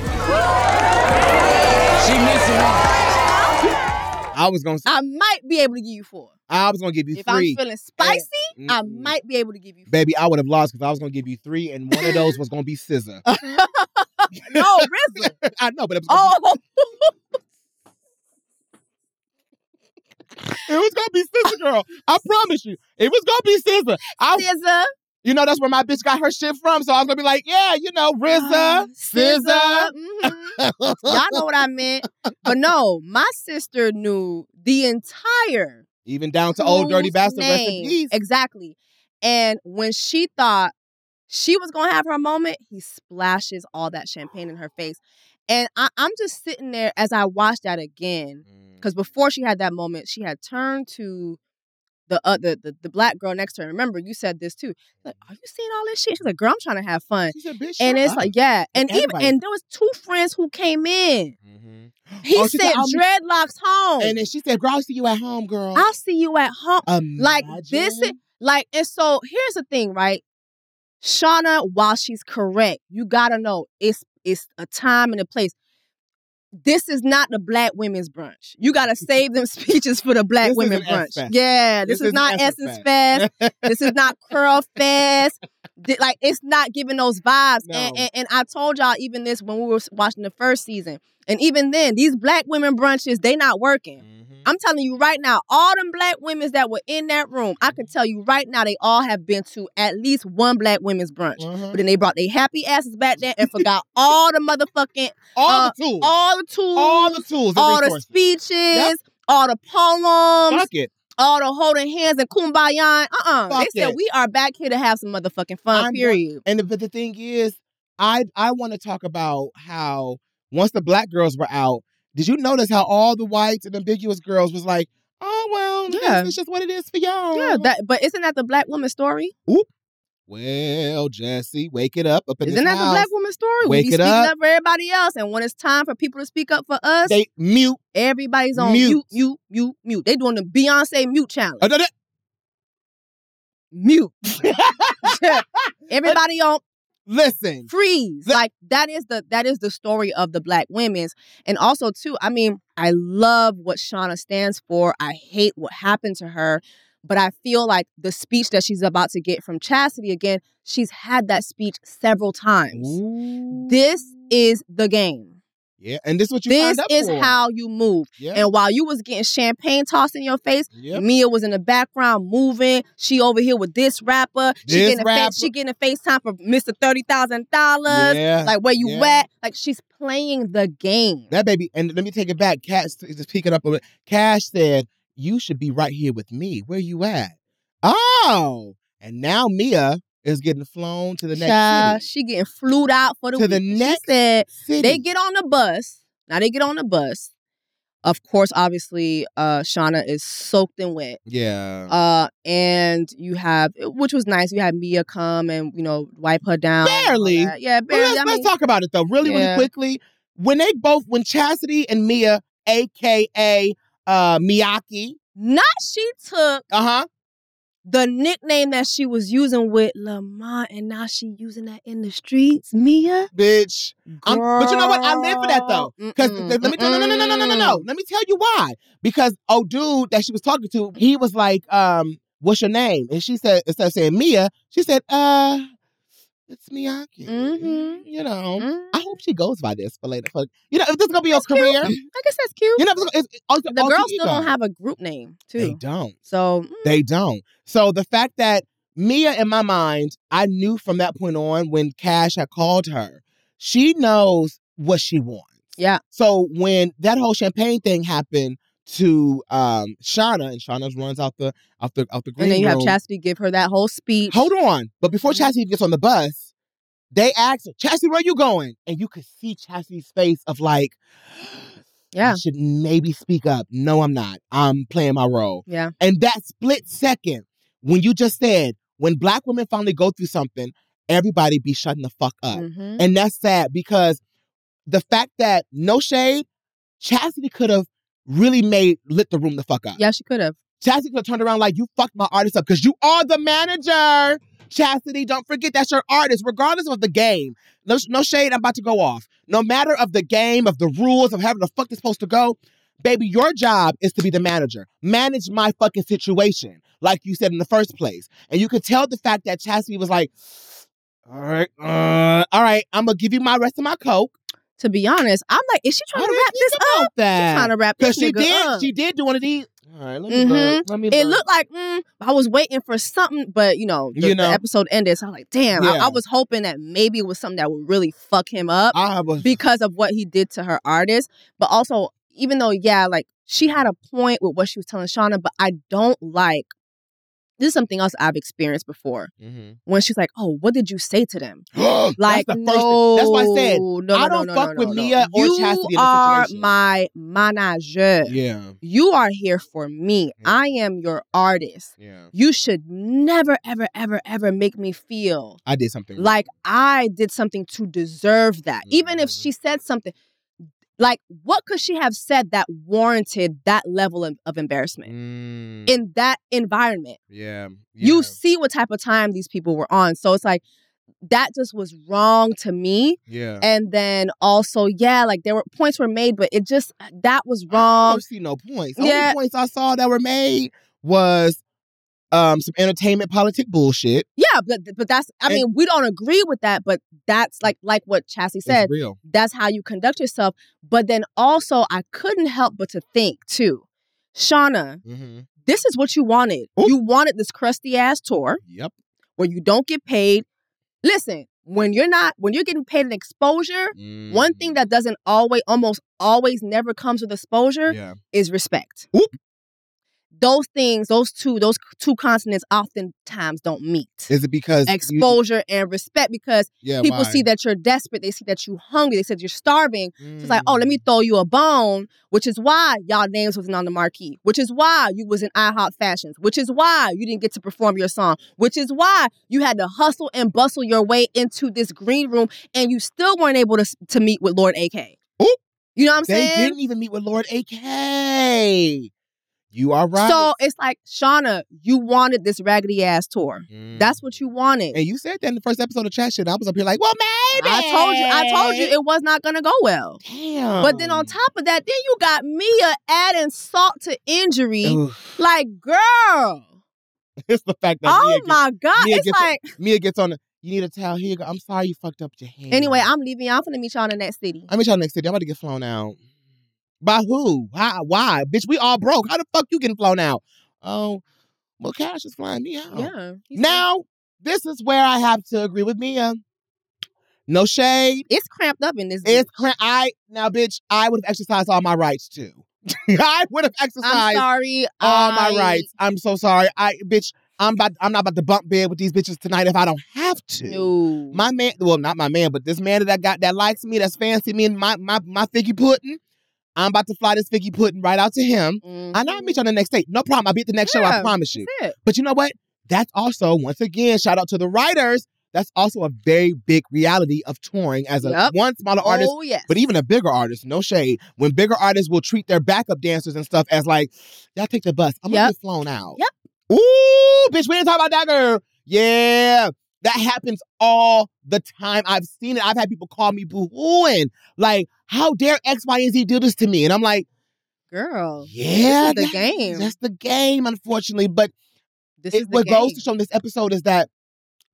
Speaker 7: She missing one.
Speaker 1: I was gonna.
Speaker 2: I might be able to give you four.
Speaker 1: I was gonna give you
Speaker 2: If
Speaker 1: three.
Speaker 2: I'm feeling spicy, I
Speaker 1: Mm-mm.
Speaker 2: might be able to give you. Four.
Speaker 1: Baby, I would have lost because I was gonna give you three, and one of those was gonna be SZA. <laughs>
Speaker 2: no, RZA. <laughs>
Speaker 1: I know, but it was,
Speaker 2: Oh,
Speaker 1: be, <laughs> it was gonna be SZA, girl. I promise you, it was gonna be SZA. I,
Speaker 2: SZA.
Speaker 1: you know, that's where my bitch got her shit from. So I was gonna be like, yeah, you know, RZA, SZA.
Speaker 2: mhm. Y'all know what I meant. But no, my sister knew the entire
Speaker 1: Even down to Ol' Dirty Bastard. Rest in
Speaker 2: name.
Speaker 1: peace.
Speaker 2: Exactly. And when she thought she was gonna have her moment, he splashes all that champagne in her face. And I, I'm just sitting there as I watched that again.
Speaker 1: Mm.
Speaker 2: Because before she had that moment, she had turned to the, uh, the the the black girl next to her. Remember, you said this too. Like, are you seeing all this shit? She's like, girl, I'm trying to have fun.
Speaker 1: Said,
Speaker 2: And it's
Speaker 1: up.
Speaker 2: like, yeah. And even and there was two friends who came in.
Speaker 1: Mhm.
Speaker 2: He
Speaker 1: Oh, she
Speaker 2: said dreadlocks home.
Speaker 1: And then she said, girl, I'll see you at home, girl.
Speaker 2: I'll see you at home. Like this is like and so here's the thing, right? Shawna, while she's correct, you gotta know it's it's a time and a place. This is not the black women's brunch. You gotta save them <laughs> speeches for the black women brunch.
Speaker 1: Essence Fest.
Speaker 2: Yeah, this,
Speaker 1: This
Speaker 2: is not
Speaker 1: isn't Essence
Speaker 2: Essence Fest. <laughs> this is not Curl Fest. Like it's not giving those vibes. And,
Speaker 1: No.
Speaker 2: and and I told y'all even this when we were watching the first season. And even then, these black women brunches, they not working.
Speaker 1: Mhm.
Speaker 2: I'm telling you right now, all them black women that were in that room, I can tell you right now, they all have been to at least one black women's brunch.
Speaker 1: Mhm.
Speaker 2: But then they brought their happy asses back there and forgot all the motherfucking,
Speaker 1: all
Speaker 2: uh,
Speaker 1: the tools.
Speaker 2: all the tools,
Speaker 1: all the tools
Speaker 2: all the speeches,
Speaker 1: Yep.
Speaker 2: all the poems,
Speaker 1: Fuck it.
Speaker 2: all the holding hands and kumbaya. Uh-uh.
Speaker 1: Fuck
Speaker 2: they said
Speaker 1: it.
Speaker 2: we are back here to have some motherfucking fun,
Speaker 1: I'm-
Speaker 2: period.
Speaker 1: And the, but the thing is, I I want to talk about how once the black girls were out, did you notice how all the whites and ambiguous girls was like, oh well,
Speaker 2: Yeah.
Speaker 1: it's just what it is for y'all.
Speaker 2: Yeah, that but isn't that the black woman story? Oop.
Speaker 1: well, Jessie, wake it up up in
Speaker 2: Isn't that the black woman story?
Speaker 1: Wake
Speaker 2: we be
Speaker 1: it up.
Speaker 2: up for everybody else, and when it's time for people to speak up for us,
Speaker 1: They mute.
Speaker 2: everybody's on
Speaker 1: Mute.
Speaker 2: mute, mute, mute, mute. They doing the Beyonce mute challenge. Mute. <laughs> <laughs> Everybody on
Speaker 1: Listen,
Speaker 2: freeze. Like that is the that is the story of the black women's. And also too, I mean, I love what Shawna stands for. I hate what happened to her. But I feel like the speech that she's about to get from Chastity again, she's had that speech several times. This is the game.
Speaker 1: Yeah, and this is what you
Speaker 2: This
Speaker 1: up
Speaker 2: is
Speaker 1: for.
Speaker 2: how you move.
Speaker 1: Yeah.
Speaker 2: And while you was getting champagne tossed in your face,
Speaker 1: Yep.
Speaker 2: Mia was in the background moving. She over here with this rapper. She
Speaker 1: This
Speaker 2: getting a
Speaker 1: rapper.
Speaker 2: face, she getting a FaceTime for Mr. Thirty thousand dollars.
Speaker 1: Yeah,
Speaker 2: Like where you
Speaker 1: yeah.
Speaker 2: at? Like she's playing the game.
Speaker 1: That baby, and let me take it back. Cash is just pick it up a bit. Cash said, "You should be right here with me. Where you at?" Oh, and now Mia is getting flown to the next
Speaker 2: Child,
Speaker 1: city.
Speaker 2: she getting flued out for the
Speaker 1: To the next
Speaker 2: She said
Speaker 1: City.
Speaker 2: they get on the bus. Now they get on the bus. Of course, obviously, uh, Shawna is soaked in wet.
Speaker 1: yeah,
Speaker 2: Uh, and you have, which was nice. You had Mia come and you know wipe her down. and
Speaker 1: Barely.
Speaker 2: yeah, barely.
Speaker 1: let's,
Speaker 2: I
Speaker 1: let's talk about it though, really, really quickly. When they both, when Chastity and Mia, aka uh, Miyaki,
Speaker 2: not she took
Speaker 1: uh huh,
Speaker 2: the nickname that she was using with Lamont, and now she using that in the streets, Mia.
Speaker 1: Bitch, but you know what? I live for that though. Because let me tell, no, no, no, no, no, no, no. Let me tell you why. Because oh, dude, that she was talking to, he was like, um, "What's your name?" And she said, instead of saying Mia, she said, "Uh." It's Miyaki.
Speaker 2: Mhm.
Speaker 1: You know.
Speaker 2: Mm.
Speaker 1: I hope she goes by this for later. For, you know, if this is gonna be your
Speaker 2: That's cute.
Speaker 1: career,
Speaker 2: I guess that's cute.
Speaker 1: you know, it's, it's, it's,
Speaker 2: the girls still don't have a group name too.
Speaker 1: They don't.
Speaker 2: So mm,
Speaker 1: They don't. So the fact that Mia, in my mind, I knew from that point on when Cash had called her, she knows what she wants.
Speaker 2: Yeah.
Speaker 1: So when that whole champagne thing happened to um Shawna, and Shawna runs out the out the out the green
Speaker 2: and then you have
Speaker 1: room.
Speaker 2: Chastity give her that whole speech.
Speaker 1: Hold on. But before
Speaker 2: Mhm.
Speaker 1: Chastity gets on the bus, they ask her, Chastity, where you going? And you could see Chastity's face of like, <gasps>
Speaker 2: Yeah.
Speaker 1: I should maybe speak up. No, I'm not. I'm playing my role.
Speaker 2: Yeah.
Speaker 1: And that split second, when you just said, when black women finally go through something, everybody be shutting the fuck up.
Speaker 2: Mhm.
Speaker 1: And that's sad because the fact that no shade, Chastity could have really made lit the room the fuck up.
Speaker 2: Yeah, she could have.
Speaker 1: Chastity could have turned around like you fucked my artist up because you are the manager. Chastity, don't forget that's your artist, regardless of the game. No, no shade, I'm about to go off. No matter of the game, of the rules, of having the fuck it's supposed to go, baby, your job is to be the manager. Manage my fucking situation, like you said in the first place. And you could tell the fact that Chastity was like, all right, uh, all right, I'm gonna give you my rest of my coke.
Speaker 2: To be honest, I'm like, is she trying
Speaker 1: How
Speaker 2: to wrap this up?
Speaker 1: about that?
Speaker 2: Trying to wrap
Speaker 1: Because
Speaker 2: this
Speaker 1: she
Speaker 2: nigga
Speaker 1: did,
Speaker 2: up.
Speaker 1: she did do one of these. All right, let me
Speaker 2: Mhm.
Speaker 1: look. Let me
Speaker 2: It looked like mm, I was waiting for something, but you know, the,
Speaker 1: You know.
Speaker 2: the episode ended. So I'm like, damn, I,
Speaker 1: Yeah.
Speaker 2: I was hoping that maybe it was something that would really fuck him up
Speaker 1: I was
Speaker 2: because of what he did to her artist. But also, even though, yeah, like she had a point with what she was telling Shawna, but I don't like this is something else I've experienced before
Speaker 1: Mhm.
Speaker 2: when she's like, "Oh, what did you say to them?" <gasps>
Speaker 1: That's
Speaker 2: Like,
Speaker 1: the first
Speaker 2: no.
Speaker 1: That's why I said
Speaker 2: no, no,
Speaker 1: I don't
Speaker 2: no,
Speaker 1: fuck
Speaker 2: no,
Speaker 1: with
Speaker 2: no,
Speaker 1: Mia or
Speaker 2: you
Speaker 1: Chastity this
Speaker 2: are my manager.
Speaker 1: Yeah,
Speaker 2: You are here for me.
Speaker 1: Mm.
Speaker 2: I am your artist.
Speaker 1: yeah.
Speaker 2: You should never, ever, ever, ever make me feel
Speaker 1: I did something. wrong.
Speaker 2: like I did something to deserve that. Even if
Speaker 1: Mhm.
Speaker 2: she said something, like what could she have said that warranted that level of, of embarrassment
Speaker 1: Mm,
Speaker 2: in that environment?
Speaker 1: yeah,
Speaker 2: You see what type of time these people were on. So it's like, that just was wrong to me.
Speaker 1: yeah.
Speaker 2: And then also, yeah, like there were points were made, but it just that was
Speaker 1: I
Speaker 2: wrong.
Speaker 1: don't see no points. The
Speaker 2: Yeah.
Speaker 1: only points I saw that were made was um some entertainment politic bullshit.
Speaker 2: Yeah, but but that's I
Speaker 1: And-
Speaker 2: mean, we don't agree with that, but that's like like what Chassie said. That's how you conduct yourself. But then also I couldn't help but to think too, Shawna,
Speaker 1: Mm-hmm.
Speaker 2: this is what you wanted.
Speaker 1: Ooh.
Speaker 2: You wanted this crusty ass tour
Speaker 1: Yep.
Speaker 2: where you don't get paid. Listen, when you're not when you're getting paid an exposure, one thing that doesn't always almost always never comes with exposure
Speaker 1: Yeah.
Speaker 2: is respect. Those things, those two, those two consonants oftentimes don't meet.
Speaker 1: Is it because you-
Speaker 2: Exposure and respect because
Speaker 1: yeah,
Speaker 2: people
Speaker 1: why?
Speaker 2: see that you're desperate, they see that you're hungry, they said you're starving. So it's like, oh, let
Speaker 1: Mm.
Speaker 2: me throw you a bone, which is why y'all names wasn't on the marquee, which is why you was in IHOP Fashions, which is why you didn't get to perform your song, which is why you had to hustle and bustle your way into this green room and you still weren't able to, to meet with Lord AK.
Speaker 1: Oop.
Speaker 2: You know what I'm saying?
Speaker 1: They didn't even meet with Lord AK. You are right.
Speaker 2: So it's like, Shawna, you wanted this raggedy ass tour.
Speaker 1: Mm.
Speaker 2: That's what you wanted.
Speaker 1: and you said that in the first episode of Chat Shit. I was up here like, well, maybe.
Speaker 2: I told you, I told you it was not gonna go well.
Speaker 1: Damn.
Speaker 2: But then on top of that, then you got Mia adding salt to injury.
Speaker 1: Ugh.
Speaker 2: Like, girl, <laughs>
Speaker 1: it's the fact that
Speaker 2: oh
Speaker 1: Mia, gets,
Speaker 2: my God.
Speaker 1: Mia
Speaker 2: it's
Speaker 1: gets-
Speaker 2: like, <laughs>
Speaker 1: Mia gets on the You need to tell here. you go. I'm sorry you fucked up your hair.
Speaker 2: Anyway, I'm leaving. I'm gonna meet y'all in the next city.
Speaker 1: I meet y'all next city. I'm about to get flown out. By who? How? Why? Bitch, we all broke. How the fuck you getting flown out? Oh, well, Cash is flying me out.
Speaker 2: Yeah.
Speaker 1: Now, this is where I have to agree with Mia. No shade.
Speaker 2: it's cramped up in this.
Speaker 1: It's
Speaker 2: bitch.
Speaker 1: cra- I now, bitch. I would have exercised all my rights too. <laughs> I would have exercised.
Speaker 2: I'm sorry.
Speaker 1: all my rights. I'm so sorry. I bitch. I'm about. I'm not about to bump bed with these bitches tonight if I don't have to.
Speaker 2: No.
Speaker 1: My man, well, not my man, but this man that I got that likes me, that's fancy me and my my my figgy pudding. I'm about to fly this figgy pudding right out to him. I know I'll meet you on the next date. No problem. I'll be at the next show. I
Speaker 2: Mm-hmm.
Speaker 1: Promise you. But you know what? That's also, once again, shout out to the writers. That's also a very big reality of touring as a
Speaker 2: Yep.
Speaker 1: one smaller artist,
Speaker 2: Oh yes.
Speaker 1: but even a bigger artist. No shade. When bigger artists will treat their backup dancers and stuff as like, y'all take the bus. I'm gonna get flown out.
Speaker 2: Yep.
Speaker 1: Ooh, bitch, we didn't talk about that girl. Yeah. That happens all the time. I've seen it. I've had people call me boo-hooing. Like, how dare X, Y, and Z do this to me? And I'm like,
Speaker 2: girl.
Speaker 1: yeah,
Speaker 2: the
Speaker 1: that-
Speaker 2: game.
Speaker 1: That's the game, unfortunately. But
Speaker 2: This
Speaker 1: it,
Speaker 2: is
Speaker 1: what
Speaker 2: game.
Speaker 1: goes to show in this episode is that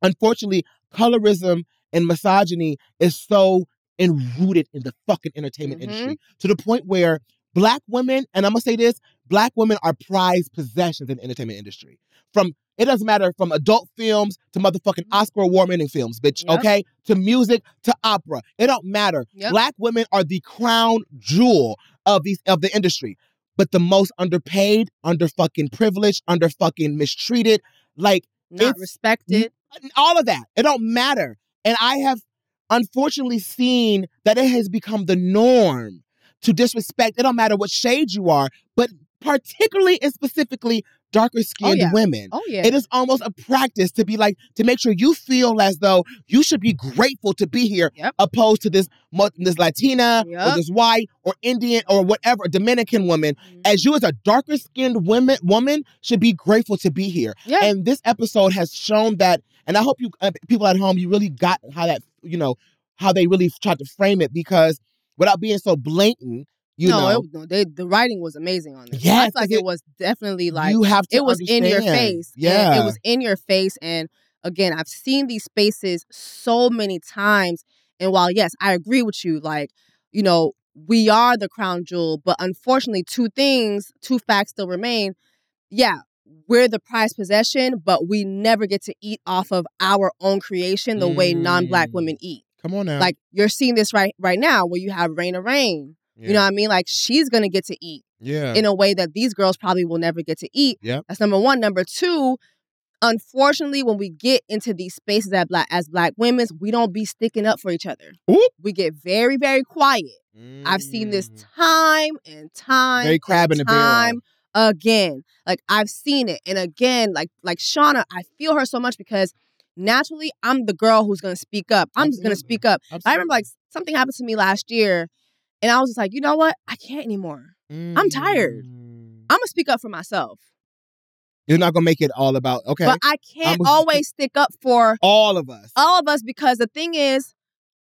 Speaker 1: unfortunately colorism and misogyny is so enrooted in the fucking entertainment
Speaker 2: Mhm.
Speaker 1: industry to the point where black women and i'm gonna say this black women are prized possessions in the entertainment industry from it doesn't matter from adult films to motherfucking oscar award winning films bitch
Speaker 2: Mm-hmm. Yep.
Speaker 1: okay to music to opera it don't matter
Speaker 2: Yep.
Speaker 1: black women are the crown jewel of these of the industry but the most underpaid under fucking privileged under fucking mistreated like
Speaker 2: Not respected.
Speaker 1: all of that. It don't matter. And I have unfortunately seen that it has become the norm to disrespect. It don't matter what shade you are, but particularly and specifically darker skinned
Speaker 2: yeah.
Speaker 1: women.
Speaker 2: Oh yeah.
Speaker 1: It is almost a practice to be like to make sure you feel as though you should be grateful to be here,
Speaker 2: Yep.
Speaker 1: opposed to this this Latina or this white or Indian or whatever Dominican woman.
Speaker 2: Mhm.
Speaker 1: As you as a darker skinned woman woman should be grateful to be here.
Speaker 2: Yeah.
Speaker 1: And this episode has shown that, and I hope you uh, people at home you really got how that you know how they really tried to frame it because without being so blatant, you
Speaker 2: no,
Speaker 1: know,
Speaker 2: it, no, they, the writing was amazing on this. Feel like it,
Speaker 1: it-
Speaker 2: was definitely like
Speaker 1: you have to
Speaker 2: it was in your face.
Speaker 1: Yeah,
Speaker 2: it was in your face. And again, I've seen these spaces so many times. And while yes, I agree with you, like you know, we are the crown jewel, but unfortunately, two things, two facts still remain. Yeah. We're the prized possession, but we never get to eat off of our own creation the way non-black
Speaker 1: Mm.
Speaker 2: women eat.
Speaker 1: Come on now.
Speaker 2: Like you're seeing this right right now, where you have Rain Raina Rain. You know what I mean? Like she's gonna get to eat
Speaker 1: yeah.
Speaker 2: in a way that these girls probably will never get to eat.
Speaker 1: Yeah.
Speaker 2: That's number one. Number two, unfortunately, when we get into these spaces as black as black women, we don't be sticking up for each other.
Speaker 1: Oop.
Speaker 2: We get very, very quiet. I've seen this
Speaker 1: Mm.
Speaker 2: time and time
Speaker 1: Very crab in the barrel.
Speaker 2: time again. Like I've seen it. And again, like like Shawna, I feel her so much because naturally I'm the girl who's gonna speak up. I'm just gonna speak up. I remember like something happened to me last year and I was just like, you know what? I can't anymore. I'm tired.
Speaker 1: Mm.
Speaker 2: I'm gonna speak up for myself.
Speaker 1: You're not gonna make it all about okay.
Speaker 2: But I can't always stick up for
Speaker 1: all of us.
Speaker 2: all of us because the thing is,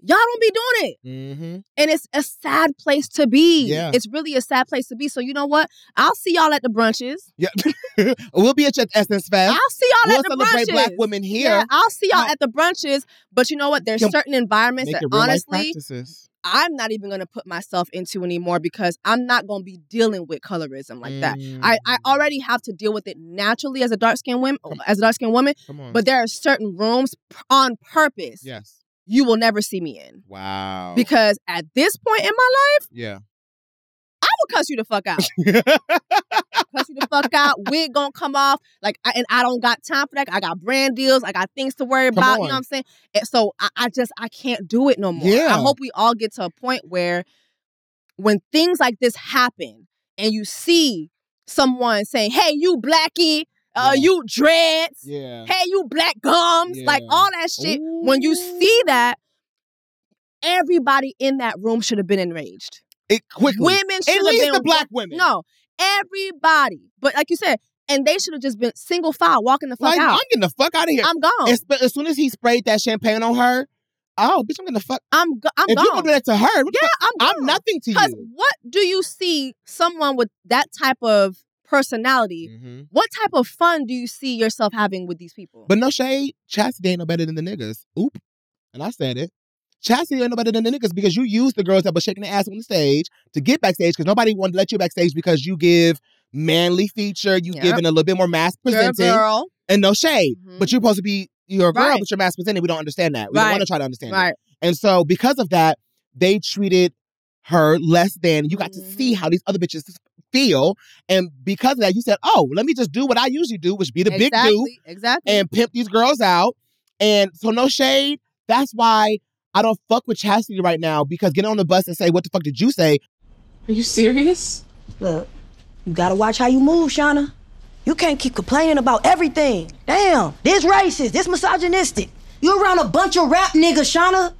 Speaker 2: y'all don't be doing it.
Speaker 1: Mm-hmm.
Speaker 2: And it's a sad place to be.
Speaker 1: Yeah.
Speaker 2: It's really a sad place to be. So you know what? I'll see y'all at the brunches.
Speaker 1: Yeah. <laughs> we'll be at your Essence Fest.
Speaker 2: I'll see y'all
Speaker 1: We'll
Speaker 2: at the brunches.
Speaker 1: celebrate
Speaker 2: brunches.
Speaker 1: black women here.
Speaker 2: Yeah, I'll see y'all at the brunches. But you know what? There's certain environments that
Speaker 1: it real life
Speaker 2: honestly. I'm not even gonna put myself into anymore because I'm not gonna be dealing with colorism like that. I, I
Speaker 1: Mm.
Speaker 2: already have to deal with it naturally as a dark skinned woman
Speaker 1: Come-
Speaker 2: as a dark skinned woman,
Speaker 1: Come on.
Speaker 2: but there are certain rooms on purpose
Speaker 1: yes.
Speaker 2: you will never see me in.
Speaker 1: Wow.
Speaker 2: Because at this point in my life,
Speaker 1: yeah.
Speaker 2: Will cuss you the fuck out. <laughs> cuss you the fuck out. Wig gonna come off. Like, I, and I don't got time for that. I got brand deals. I got things to worry
Speaker 1: Come
Speaker 2: about. You know what I'm saying? And so I, I just I can't do it no more.
Speaker 1: Yeah.
Speaker 2: I hope we all get to a point where when things like this happen and you see someone saying, "Hey, you blackie," uh,
Speaker 1: Yeah.
Speaker 2: you dreads.
Speaker 1: Yeah.
Speaker 2: Hey, you black gums, like all that shit. When you see that, everybody in that room should have been enraged.
Speaker 1: It quickly.
Speaker 2: Women should
Speaker 1: At least
Speaker 2: been
Speaker 1: the black women.
Speaker 2: No, everybody. But like you said, and they should have just been single file walking the fuck
Speaker 1: Like,
Speaker 2: out.
Speaker 1: I'm getting the fuck out of here.
Speaker 2: I'm gone.
Speaker 1: As, as soon as he sprayed that champagne on her, oh, bitch, I'm getting the fuck.
Speaker 2: I'm go- I'm
Speaker 1: if you gonna do that to her,
Speaker 2: yeah, I'm
Speaker 1: I'm nothing to you.
Speaker 2: Because what do you see someone with that type of personality.
Speaker 1: Mhm.
Speaker 2: What type of fun do you see yourself having with these people?
Speaker 1: But no shade, Chastity ain't no better than the niggas. Oop. And I said it. Chastity ain't no better than the niggas because you use the girls that were shaking their ass on the stage to get backstage because nobody wanted to let you backstage because you give manly feature, you
Speaker 2: Yep.
Speaker 1: giving a little bit more mass presenting.
Speaker 2: girl.
Speaker 1: And no shade.
Speaker 2: Mhm.
Speaker 1: But you're supposed to be you're a girl,
Speaker 2: Right.
Speaker 1: but you're mass presenting. We don't understand that. We don't want to try to understand it.
Speaker 2: Right.
Speaker 1: And so because of that, they treated her less than you got to see
Speaker 2: Mhm.
Speaker 1: how these other bitches feel. And because of that, you said, Oh, let me just do what I usually do, which be the big dude
Speaker 2: exactly. Exactly.
Speaker 1: and pimp these girls out. And so no shade. That's why I don't fuck with Chastity right now because getting on the bus and say, What the fuck did you say?
Speaker 7: Are you serious?
Speaker 5: Look, you gotta watch how you move, Shawna. You can't keep complaining about everything. Damn, this racist, this misogynistic. You around a bunch of rap niggas, Shawna.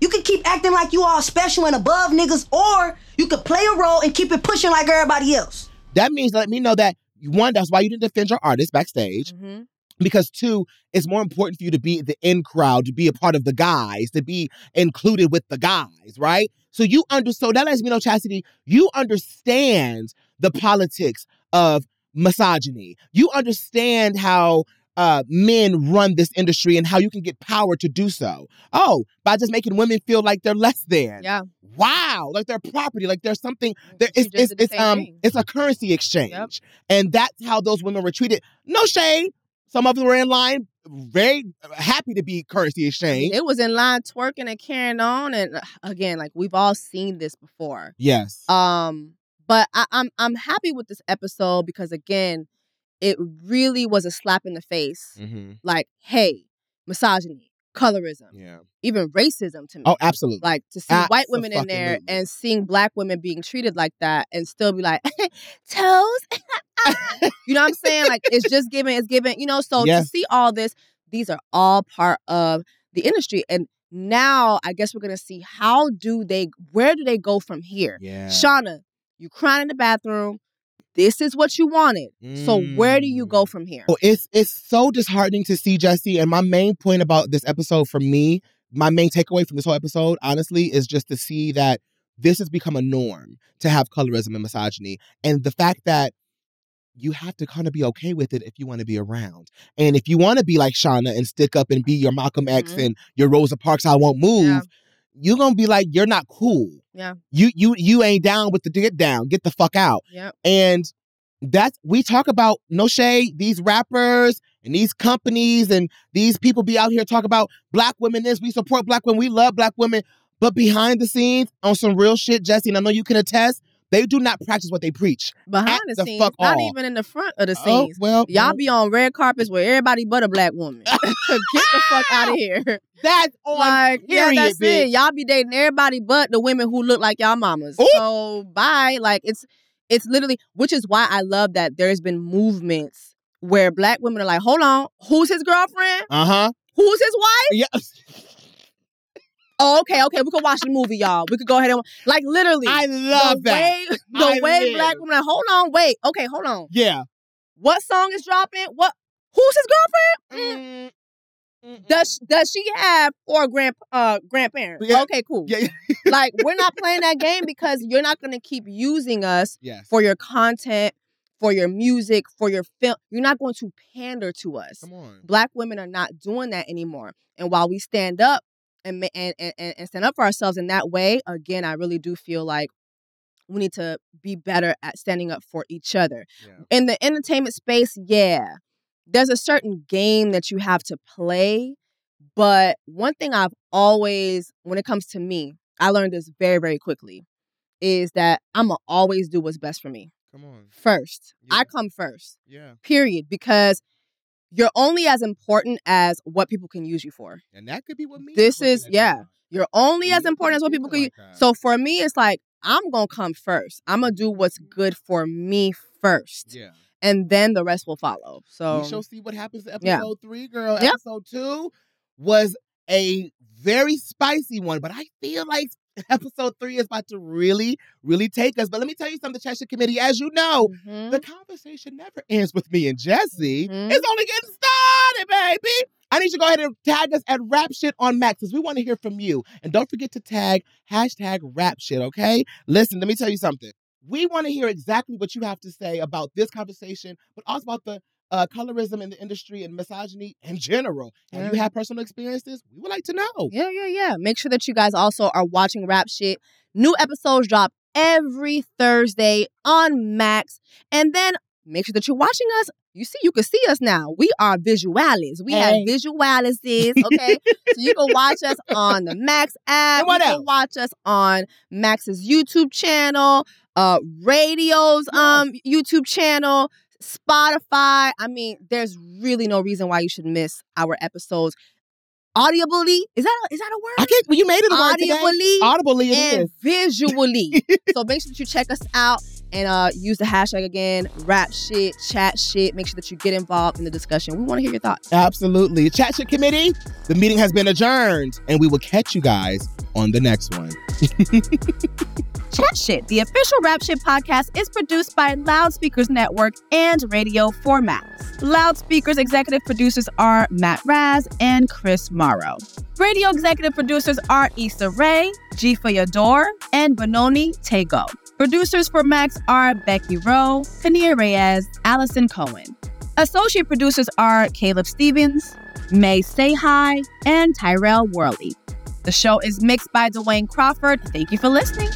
Speaker 5: You can keep acting like you all special and above niggas, or you could play a role and keep it pushing like everybody else.
Speaker 1: That means let me know that one, that's why you didn't defend your artist backstage.
Speaker 2: Mhm.
Speaker 1: Because two, it's more important for you to be the in crowd, to be a part of the guys, to be included with the guys, right? So you under so that lets me know, Chastity, you understand the politics of misogyny. You understand how uh, men run this industry and how you can get power to do so. Oh, by just making women feel like they're less than.
Speaker 2: Yeah.
Speaker 1: Wow, like they're property, like there's something. There, it's it's, it's um
Speaker 2: thing.
Speaker 1: it's a currency exchange, and that's how those women were treated. No shade. Some of them were in line, very happy to be currency exchange.
Speaker 2: It was in line twerking and carrying on, and uh, again, like we've all seen this before.
Speaker 1: Yes.
Speaker 2: Um, but I, I'm I'm happy with this episode because again, it really was a slap in the face.
Speaker 1: mm-hmm.
Speaker 2: Like, hey, misogyny, colorism,
Speaker 1: Yeah.
Speaker 2: even racism to oh, me.
Speaker 1: Oh, absolutely.
Speaker 2: Like to see white women in there and seeing black women being treated like that and still be like <laughs> toes. <laughs> you know what I'm saying? Like it's just giving, it's giving, you know, <laughs> so
Speaker 1: Yes.
Speaker 2: to see all this, these are all part of the industry. And now I guess we're gonna see how do they where do they go from here?
Speaker 1: yeah.
Speaker 2: Shawna, you crying in the bathroom. This is what you wanted. So where do you go from here?
Speaker 1: Oh, it's it's so disheartening to see Jessie. And my main point about this episode for me, my main takeaway from this whole episode, honestly, is just to see that this has become a norm to have colorism and misogyny. And the fact that you have to kind of be okay with it if you want to be around. And if you want to be like Shawna and stick up and be your Malcolm X
Speaker 2: Mhm.
Speaker 1: and your Rosa Parks, I won't move,
Speaker 2: Yeah.
Speaker 1: You're gonna be like, you're not cool.
Speaker 2: Yeah.
Speaker 1: You you you ain't down with the get down. Get the fuck out.
Speaker 2: Yep.
Speaker 1: And that's we talk about no shade, these rappers and these companies and these people be out here talk about black women this, we support black women, we love black women. But behind the scenes, on some real shit, Jessie, and I know you can attest, they do not practice what they preach.
Speaker 2: Behind the
Speaker 1: the
Speaker 2: scenes,
Speaker 1: fuck
Speaker 2: not
Speaker 1: off.
Speaker 2: even in the front of the
Speaker 1: Oh,
Speaker 2: scenes.
Speaker 1: well,
Speaker 2: Y'all
Speaker 1: well,
Speaker 2: be on red carpets with everybody but a black woman. <laughs> <laughs> Get the fuck out of here.
Speaker 1: that's on
Speaker 2: like, yeah, that's
Speaker 1: bitch.
Speaker 2: it. Y'all be dating everybody but the women who look like y'all mamas.
Speaker 1: Ooh.
Speaker 2: So bye. Like it's it's literally which is why I love that there's been movements where black women are like, hold on, who's his girlfriend?
Speaker 1: Uh-huh.
Speaker 2: Who's his wife?
Speaker 1: Yeah.
Speaker 2: Oh, okay, okay. We could watch the movie, y'all. We could go ahead and like literally
Speaker 1: I love
Speaker 2: the
Speaker 1: that.
Speaker 2: way <laughs> the
Speaker 1: I
Speaker 2: way
Speaker 1: live.
Speaker 2: black women. Like, hold on, wait, okay, hold on.
Speaker 1: Yeah.
Speaker 2: What song is dropping? What? Who's his girlfriend?
Speaker 1: Mm.
Speaker 2: Does does she have or grand uh grandparents?
Speaker 1: Yeah.
Speaker 2: Okay, cool.
Speaker 1: Yeah, yeah. <laughs>
Speaker 2: like we're not playing that game because you're not gonna keep using us
Speaker 1: Yes.
Speaker 2: for your content, for your music, for your film. You're not going to pander to us.
Speaker 1: Come on.
Speaker 2: Black women are not doing that anymore. And while we stand up and and, and and stand up for ourselves in that way, again, I really do feel like we need to be better at standing up for each other.
Speaker 1: Yeah.
Speaker 2: In the entertainment space, yeah, there's a certain game that you have to play. But one thing I've always, when it comes to me, I learned this very, very quickly, is that I'm gonna always do what's best for me
Speaker 1: Come on.
Speaker 2: first.
Speaker 1: Yeah.
Speaker 2: I come first,
Speaker 1: Yeah.
Speaker 2: period, because you're only as important as what people can use you for.
Speaker 1: And that could be what me.
Speaker 2: This is- yeah.
Speaker 1: you.
Speaker 2: You're only as important as what people can use. So for me, it's like I'm gonna come first. I'm gonna do what's good for me first,
Speaker 1: Yeah.
Speaker 2: and then the rest will follow. So
Speaker 1: we shall see what happens to episode
Speaker 2: yeah.
Speaker 1: three, girl.
Speaker 2: Yep.
Speaker 1: Episode two was a very spicy one, but I feel like <laughs> episode three is about to really, really take us. But let me tell you something, the Chat Shit Committee. As you know,
Speaker 2: Mhm.
Speaker 1: the conversation never ends with me and Jessie.
Speaker 2: Mhm.
Speaker 1: It's only getting started, baby. I need you to go ahead and tag us at Rap Shit on Max because we want to hear from you. And don't forget to tag hashtag Rap Shit, okay? Listen, let me tell you something. We want to hear exactly what you have to say about this conversation, but also about the uh, colorism in the industry and misogyny in general. Have you
Speaker 2: Yeah.
Speaker 1: had personal experiences? We would like to know.
Speaker 2: Yeah, yeah, yeah. Make sure that you guys also are watching Rap Shit. New episodes drop every Thursday on Max. And then make sure that you're watching us. You see, you can see us now. We are visualis. We
Speaker 1: Hey.
Speaker 2: have visualises, <laughs> okay? so you can watch us on the Max app. You can watch us on Max's YouTube channel, uh Raedio's um YouTube channel, Spotify. I mean, there's really no reason why you should miss our episodes. Audibly, is that a, is that a word?
Speaker 1: I can't. Well, you made it a word today.
Speaker 2: Audibly
Speaker 1: Audibly, it
Speaker 2: and
Speaker 1: is.
Speaker 2: visually. <laughs> so make sure that you check us out and uh, use the hashtag again, rap shit, chat shit. Make sure that you get involved in the discussion. We want to hear your thoughts.
Speaker 1: Absolutely. Chat Shit Committee, the meeting has been adjourned, and we will catch you guys on the next one. <laughs>
Speaker 8: Chat Shit, the official Rap Shit podcast, is produced by Loudspeakers Network and Raedio Format. Loudspeakers executive producers are Matt Raz and Chris Morrow. Raedio executive producers are Issa Rae, Jifa Yador, and Benoni Tagoe. Producers for Max are Becky Rowe, Kania Reyes, Allison Cohen. Associate producers are Caleb Stevens, May Say Hi, and Tyrell Worley. The show is mixed by Dwayne Crawford. Thank you for listening.